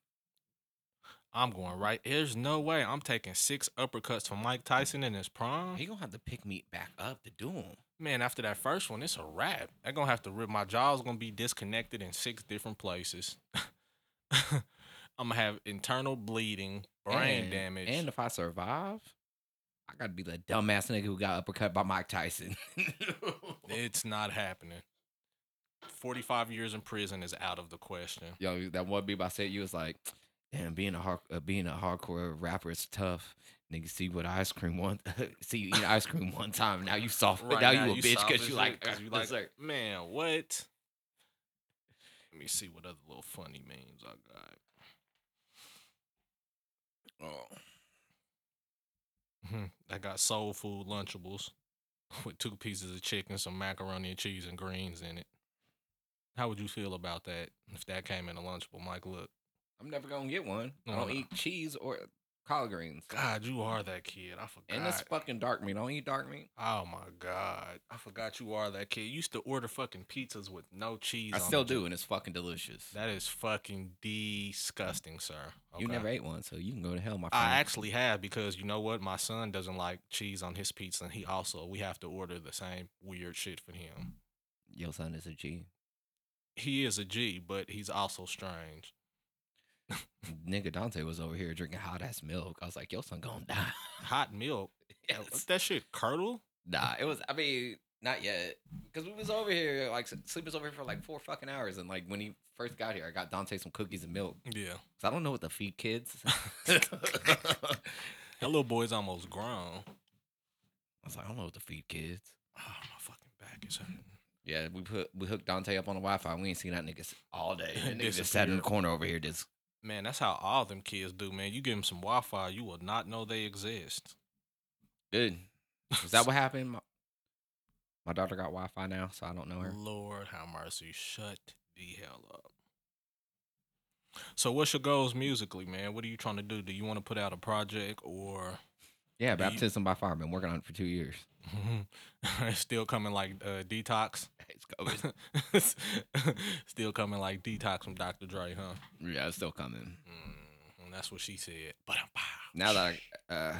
I'm going right. There's no way I'm taking six uppercuts from Mike Tyson in his prime. He gonna have to pick me back up to do him. Man, after that first one, it's a wrap. They're gonna have to rip my jaw's gonna be disconnected in six different places. I'm gonna have internal bleeding, brain And- damage. And if I survive, I gotta be the dumbass nigga who got uppercut by Mike Tyson. it's not happening. 45 years in prison is out of the question. Yo, that one beat I said you was like, damn, being a hard, uh, being a hardcore rapper is tough. Nigga, see what ice cream one, see you eat ice cream one time. Now you soft. now, you a bitch because you like, like, 'cause you uh, like, man, what? Let me see what other little funny memes I got. Oh. Mhm. I got soul food Lunchables with two pieces of chicken, some macaroni and cheese, and greens in it. How would you feel about that if that came in a Lunchable, Mike? Look, I'm never gonna get one. I don't eat cheese or collard greens. God, you are that kid. I forgot. And it's fucking dark meat. Don't eat dark meat. oh my God, I forgot you are that kid. You used to order fucking pizzas with no cheese. I still do, and it's fucking delicious. That is fucking disgusting, sir. You never ate one, so you can go to hell, my friend. I actually have because you know what? My son doesn't like cheese on his pizza, and he also we have to order the same weird shit for him. Your son is a G. He is a G, but he's also strange. Nigga Dante was over here drinking hot ass milk. I was like, yo, son gonna die. Hot milk. Yes. That shit? Curdle? Nah, it was. I mean, not yet, because we was over here like sleep was over here for like four fucking hours, and like when he first got here, I got Dante some cookies and milk. Yeah. Cause I don't know what to feed kids. That little boy's almost grown. I was like, I don't know what to feed kids. Oh, my fucking back is hurting. Yeah, we put we hooked Dante up on the Wi-Fi. We ain't seen that nigga all day. That nigga just sat in the corner over here, just Man, that's how all them kids do, man. You give them some Wi Fi, you will not know they exist. good. Is that what happened? My, my daughter got Wi-Fi now, so I don't know her. Lord have mercy. Shut the hell up. So, what's your goals musically, man? What are you trying to do? Do you want to put out a project or Yeah, Do you- baptism by fire. I've Been working on it for two years. it's still coming like uh, detox? It's COVID. Still coming like detox from Dr. Dre, huh? yeah, it's still coming. Mm, and that's what she said. But Now that I, uh,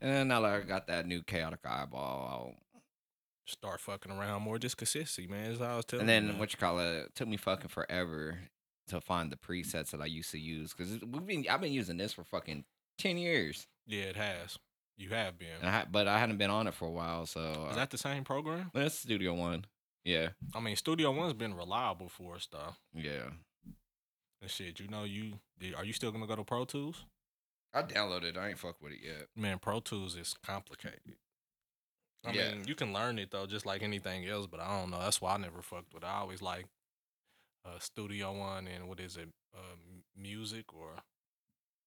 and now that I got that new chaotic eyeball, I'll start fucking around more, just consistency, man. As I was telling and then man. what you call it, it took me fucking forever to find the presets that I used to use because we've been I've been using this for fucking ten years, yeah, it has. You have been. I, but I hadn't been on it for a while, so Is that the same program? that's Studio One. Yeah, I mean, Studio One's been reliable for us, though. yeah. And shit, you know, you are you still gonna go to Pro Tools? I downloaded. it. I ain't fuck with it yet. Man, Pro Tools is complicated. I Yeah. mean, you can learn it though, just like anything else. But I don't know. That's why I never fucked with. it. I always like uh, Studio One and what is it, uh, music or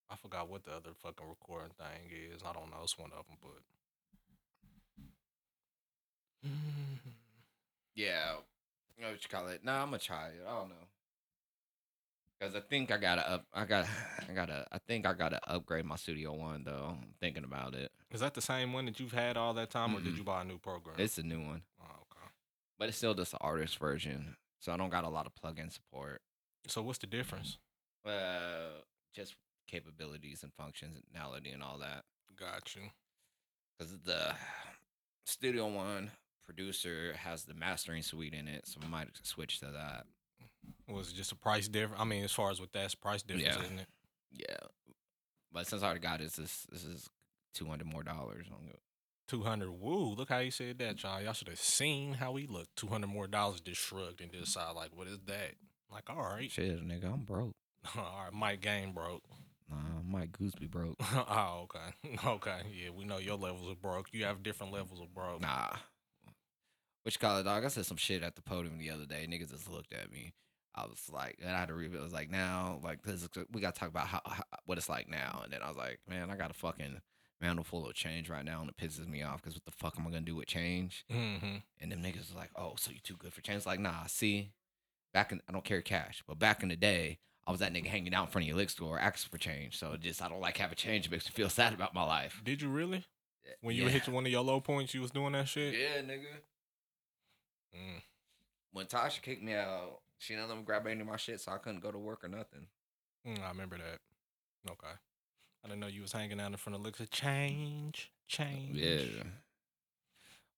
I forgot what the other fucking recording thing is. I don't know. It's one of them, but. Yeah, you know what you call it? Nah, I'm try it. I don't know. Cause I think I gotta up. I got. I gotta. I think I gotta upgrade my Studio One though. I'm thinking about it. Is that the same one that you've had all that time, or did you buy a new program? It's a new one, oh, okay. but it's still just the artist version. So I don't got a lot of plug-in support. So what's the difference? Uh, just capabilities and functionality and all that. Got you. Because the Studio One producer has the mastering suite in it, so I might switch to that. Was it just a price difference? I mean, as far as with that's price difference, Yeah. isn't it? Yeah, but since I already got this, this this is two hundred more dollars. Two hundred. Woo! Look how you said that, mm. y'all. Y'all should have seen how he looked. Two hundred more dollars. Just shrugged and just mm. sighed like, "What is that?" Like, all right, Shit, nigga, I'm broke. all right. Mike Game broke. Nah, my goose be broke. oh, okay, okay. Yeah, we know your levels of broke. You have different levels of broke. Nah. What you call it, dog? I said some shit at the podium the other day. Niggas just looked at me. I was like, and I had to reveal. It was like, now, like, this is, we got to talk about how, how what it's like now. And then I was like, man, I got a fucking mandel full of change right now, and it pisses me off because what the fuck am I gonna do with change? Mm-hmm. And them niggas was like, oh, so you too good for change? Like, nah, see, back in, I don't carry cash, but back in the day, I was that nigga hanging out in front of your liquor store asking for change. So just, I don't like having change. It makes me feel sad about my life. Did you really? When you yeah. hit one of your low points, you was doing that shit. Yeah, nigga. Mm. when Tasha kicked me out, she didn't let me grab any of my shit, so I couldn't go to work or nothing. Mm, I remember that. Okay. I didn't know you was hanging out in front of of change, change. Yeah.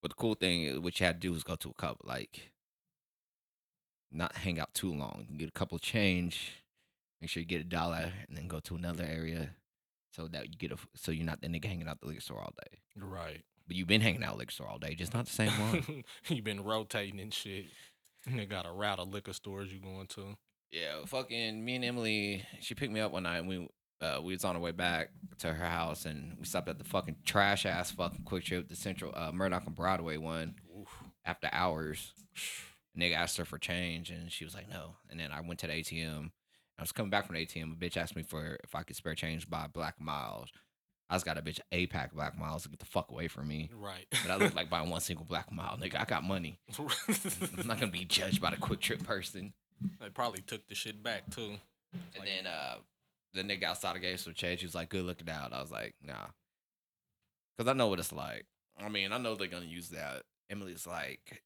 But the cool thing, is what you had to do was go to a couple, like, not hang out too long. Get a couple change, make sure you get a dollar, and then go to another area, so that you get a, so you're not the nigga hanging out the liquor store all day. Right. But you've been hanging out liquor store all day, just not the same one. you've been rotating and shit. You got a route of liquor stores you going to. Yeah, fucking me and Emily, she picked me up one night and we uh, we was on our way back to her house and we stopped at the fucking trash ass fucking QuikTrip, the central uh, Murdock and Broadway one Oof. after hours. Nigga asked her for change and she was like, no. And then I went to the ATM. I was coming back from the ATM. A bitch asked me for if I could spare change by Black Milds. I just got a bitch a pack Black Milds to get the fuck away from me. Right. But I look like buying one single Black Mild. Nigga, I got money. I'm not gonna be judged by the QuikTrip person. they probably took the shit back too. And then uh the nigga outside of gave some change. He was like, "Good looking out." I was like, "Nah," because I know what it's like. I mean, I know they're gonna use that. Emily's like,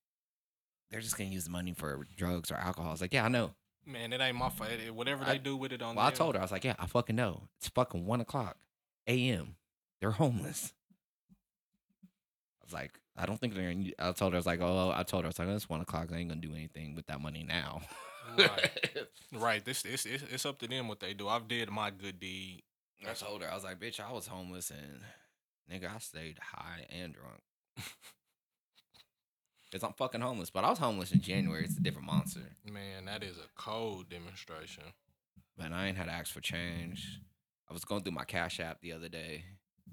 they're just gonna use the money for drugs or alcohol. I was like, "Yeah, I know." Man, it ain't my fault. It- Whatever I- they do with it on Well, I there- told her I was like, "Yeah, I fucking know. It's fucking one o'clock a.m. They're homeless." I was like, "I don't think they're." Gonna, I told her I was like, "Oh," I told her I was like, "Oh, "It's one o'clock. I ain't gonna do anything with that money now." Right. Right. This it's, it's it's up to them what they do. I've did my good deed. I told her I was like, "Bitch, I was homeless and nigga, I stayed high and drunk." Cause I'm fucking homeless, but I was homeless in January. It's a different monster. Man, that is a cold demonstration. But I ain't had to ask for change. I was going through my Cash App the other day,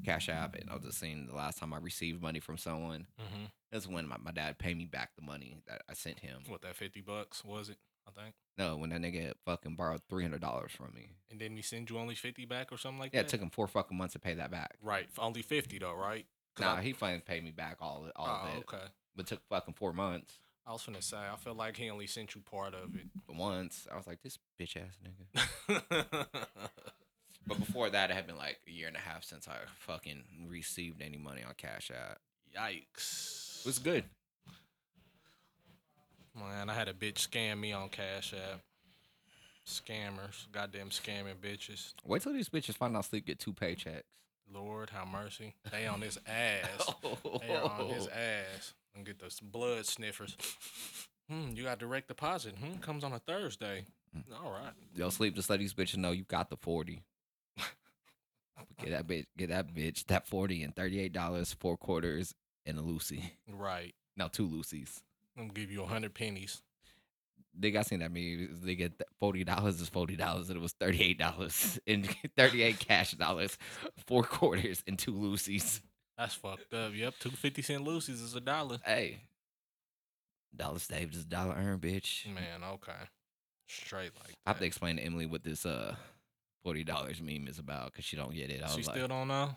Cash App, and I was just seeing the last time I received money from someone. Mm-hmm. That's when my, my dad paid me back the money that I sent him. What that fifty bucks was it? I think. No, when that nigga fucking borrowed three hundred dollars from me. And then he send you only fifty back or something like Yeah, that. it took him four fucking months to pay that back. right, only fifty though, right? Nah, I- he finally paid me back all all oh, of it, okay. But it took fucking four months. I was gonna say, I feel like he only sent you part of it. But once I was like, this bitch ass nigga. But before that, it had been like a year and a half since I fucking received any money on Cash App. Yikes. It was good. Man, I had a bitch scam me on Cash App. Scammers, goddamn scamming bitches. Wait till these bitches find out sleep get two paychecks. Lord have mercy. They on his ass. They are on his ass. And get those blood sniffers. Hmm, you got direct deposit. Hmm, comes on a Thursday. All right. Yo, sleep. Just let these bitches know you got the forty. get that bitch. Get that bitch. That forty and thirty eight dollars, four quarters, and a Lucy. Right. Now two Lucy's. I'm gonna give you a hundred pennies. They got seen that me. They get forty dollars is forty dollars, and it was thirty eight dollars in thirty eight cash dollars, four quarters, and two Lucy's. That's fucked up. Yep, two fifty cent Lucy's is a dollar. Hey, dollar saved is a dollar earned, bitch. Man, okay. Straight like I have to explain to Emily what this uh forty dollars meme is about because she don't get it. I She was like, still don't know.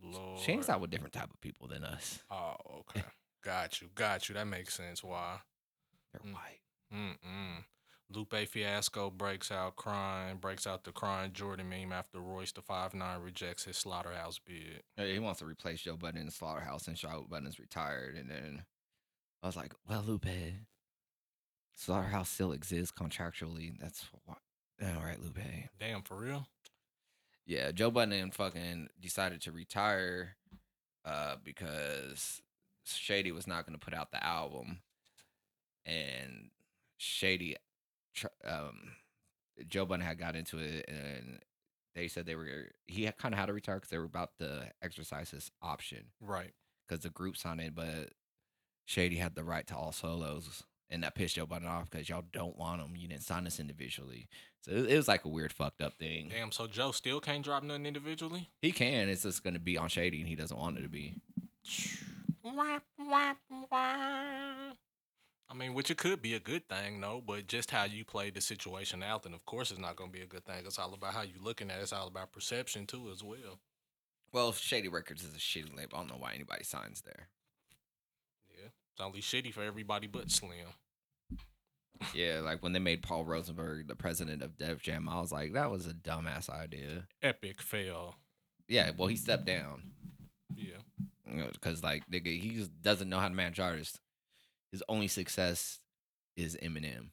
Lord. she hangs out with different type of people than us. Oh, okay. got you. Got you. That makes sense. Why? They're Mm. white. Mm-mm. Lupe Fiasco breaks out crying, breaks out the crying Jordan meme after Royce da Five Nine rejects his slaughterhouse bid. Hey, He wants to replace Joe Budden in the slaughterhouse, and Joe Budden's retired. And then I was like, "Well, Lupe, slaughterhouse still exists contractually. That's what." All right, Lupe. Damn, for real? Yeah, Joe Budden fucking decided to retire uh, because Shady was not going to put out the album, and Shady, um, Joe Budden had got into it, and they said they were he kind of had to retire because they were about to exercise his option Right. because the group signed it, but Shady had the right to all solos. And that pissed Joe Budden off because y'all don't want him. You didn't sign us individually. So it, it was like a weird, fucked up thing. Damn, so Joe still can't drop nothing individually? He can. It's just going to be on Shady, and he doesn't want it to be. I mean, which it could be a good thing, no, but just how you played the situation out, then of course it's not going to be a good thing. It's all about how you looking at it. It's all about perception too, as well. Well, Shady Records is a shitty label. I don't know why anybody signs there. Yeah, it's only shitty for everybody but Slim. Yeah, like when they made Paul Rosenberg the president of Def Jam, I was like, that was a dumbass idea. Epic fail. Yeah, well, he stepped down. Yeah. because like nigga, he just doesn't know how to manage artists. His only success is Eminem,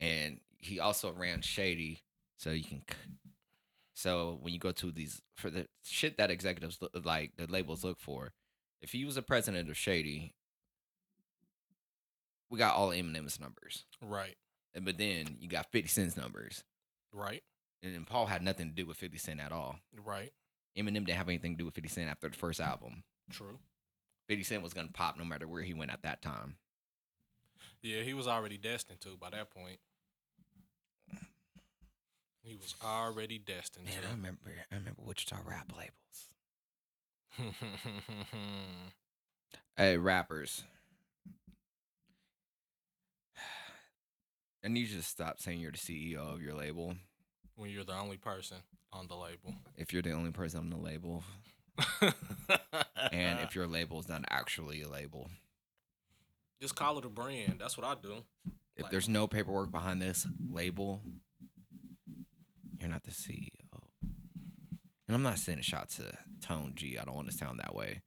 and he also ran Shady, so you can. So when you go to these for the shit that executives look, like the labels look for, if he was a president of Shady, we got all Eminem's numbers, Right. and but then you got Fifty Cent's numbers, Right. and then Paul had nothing to do with Fifty Cent at all. Right. Eminem didn't have anything to do with Fifty Cent after the first album. True. 50 Cent was gonna pop no matter where he went at that time. Yeah, he was already destined to by that point. He was already destined Man, I remember I remember Wichita rap labels. Hey, rappers. I need you to stop saying you're the CEO of your label. when you're the only person on the label. If you're the only person on the label, if your label is not actually a label. just call it a brand. That's what I do. If Like- there's no paperwork behind this label, you're not the CEO. And I'm not sending a shot to Tone G. I don't want to sound that way.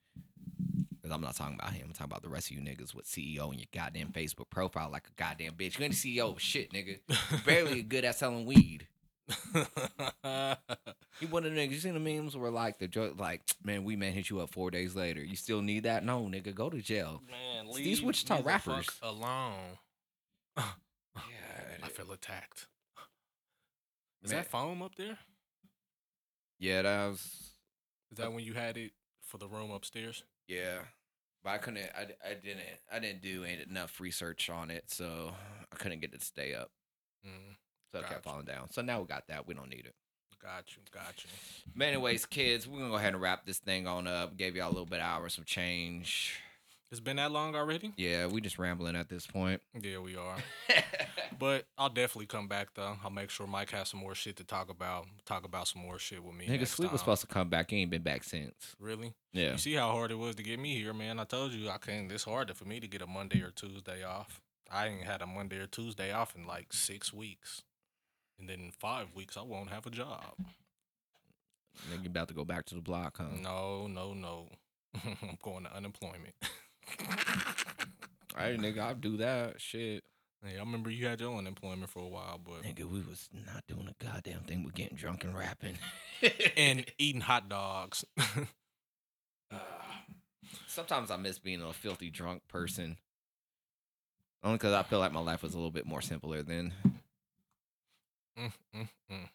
Because I'm not talking about him. I'm talking about the rest of you niggas with CEO and your goddamn Facebook profile like a goddamn bitch. You ain't the CEO of shit, nigga. Barely good at selling weed. He one of the niggas. You seen the memes where like the joke, like, man, we man hit you up four days later. You still need that? No, nigga, go to jail. Man, leave these Wichita me the rappers. alone. Yeah, I feel attacked. Is Man. that foam up there? yeah, that was Is that when you had it for the room upstairs? Yeah, but I couldn't. I, I didn't. I didn't do enough research on it, so I couldn't get it to stay up. Mm, So it kept falling down. So now we got that. We don't need it. Got you, got you. But anyways, kids, we're gonna go ahead and wrap this thing on up. Gave y'all a little bit of hours of change. It's been that long already? Yeah, we just rambling at this point. Yeah, we are. But I'll definitely come back though. I'll make sure Mike has some more shit to talk about. Talk about some more shit with me. Nigga, Sleep was supposed to come back. He ain't been back since. Really? Yeah. You see how hard it was to get me here, man. I told you I can't. It's hard for me to get a Monday or Tuesday off. I ain't had a Monday or Tuesday off in like six weeks, and then in five weeks I won't have a job. Nigga about to go back to the block, huh? No, no, no. I'm going to unemployment. Hey, nigga, I'll do that. Shit. Yeah, I remember you had your unemployment for a while, but Nigga, we was not doing a goddamn thing. We're getting drunk and rapping. and eating hot dogs. Sometimes I miss being a filthy drunk person. Only because I feel like my life was a little bit more simpler then. Mm, mm, mm.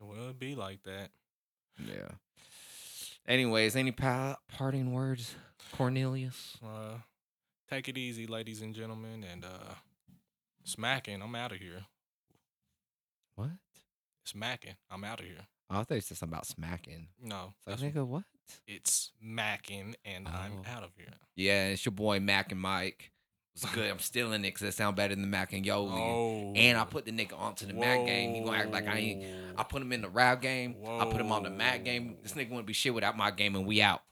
Well, it'd be like that. Yeah. Anyways, any pa- parting words, Cornelius? Uh, take it easy, ladies and gentlemen, and uh, smacking. I'm out of here. What? Smacking. I'm out of here. Oh, I thought you said something about smacking. No, that's- nigga, what? it's smacking, and I'm Oh. out of here. Yeah, it's your boy Mackin Mike. It's good. I'm stealing it because it sound better than Mackin Yolie. Oh, And I put the nigga onto the Mac game. He gonna act like I ain't. I put him in the rap game. I put him on the Mac game. This nigga wouldn't be shit without my game, and we out.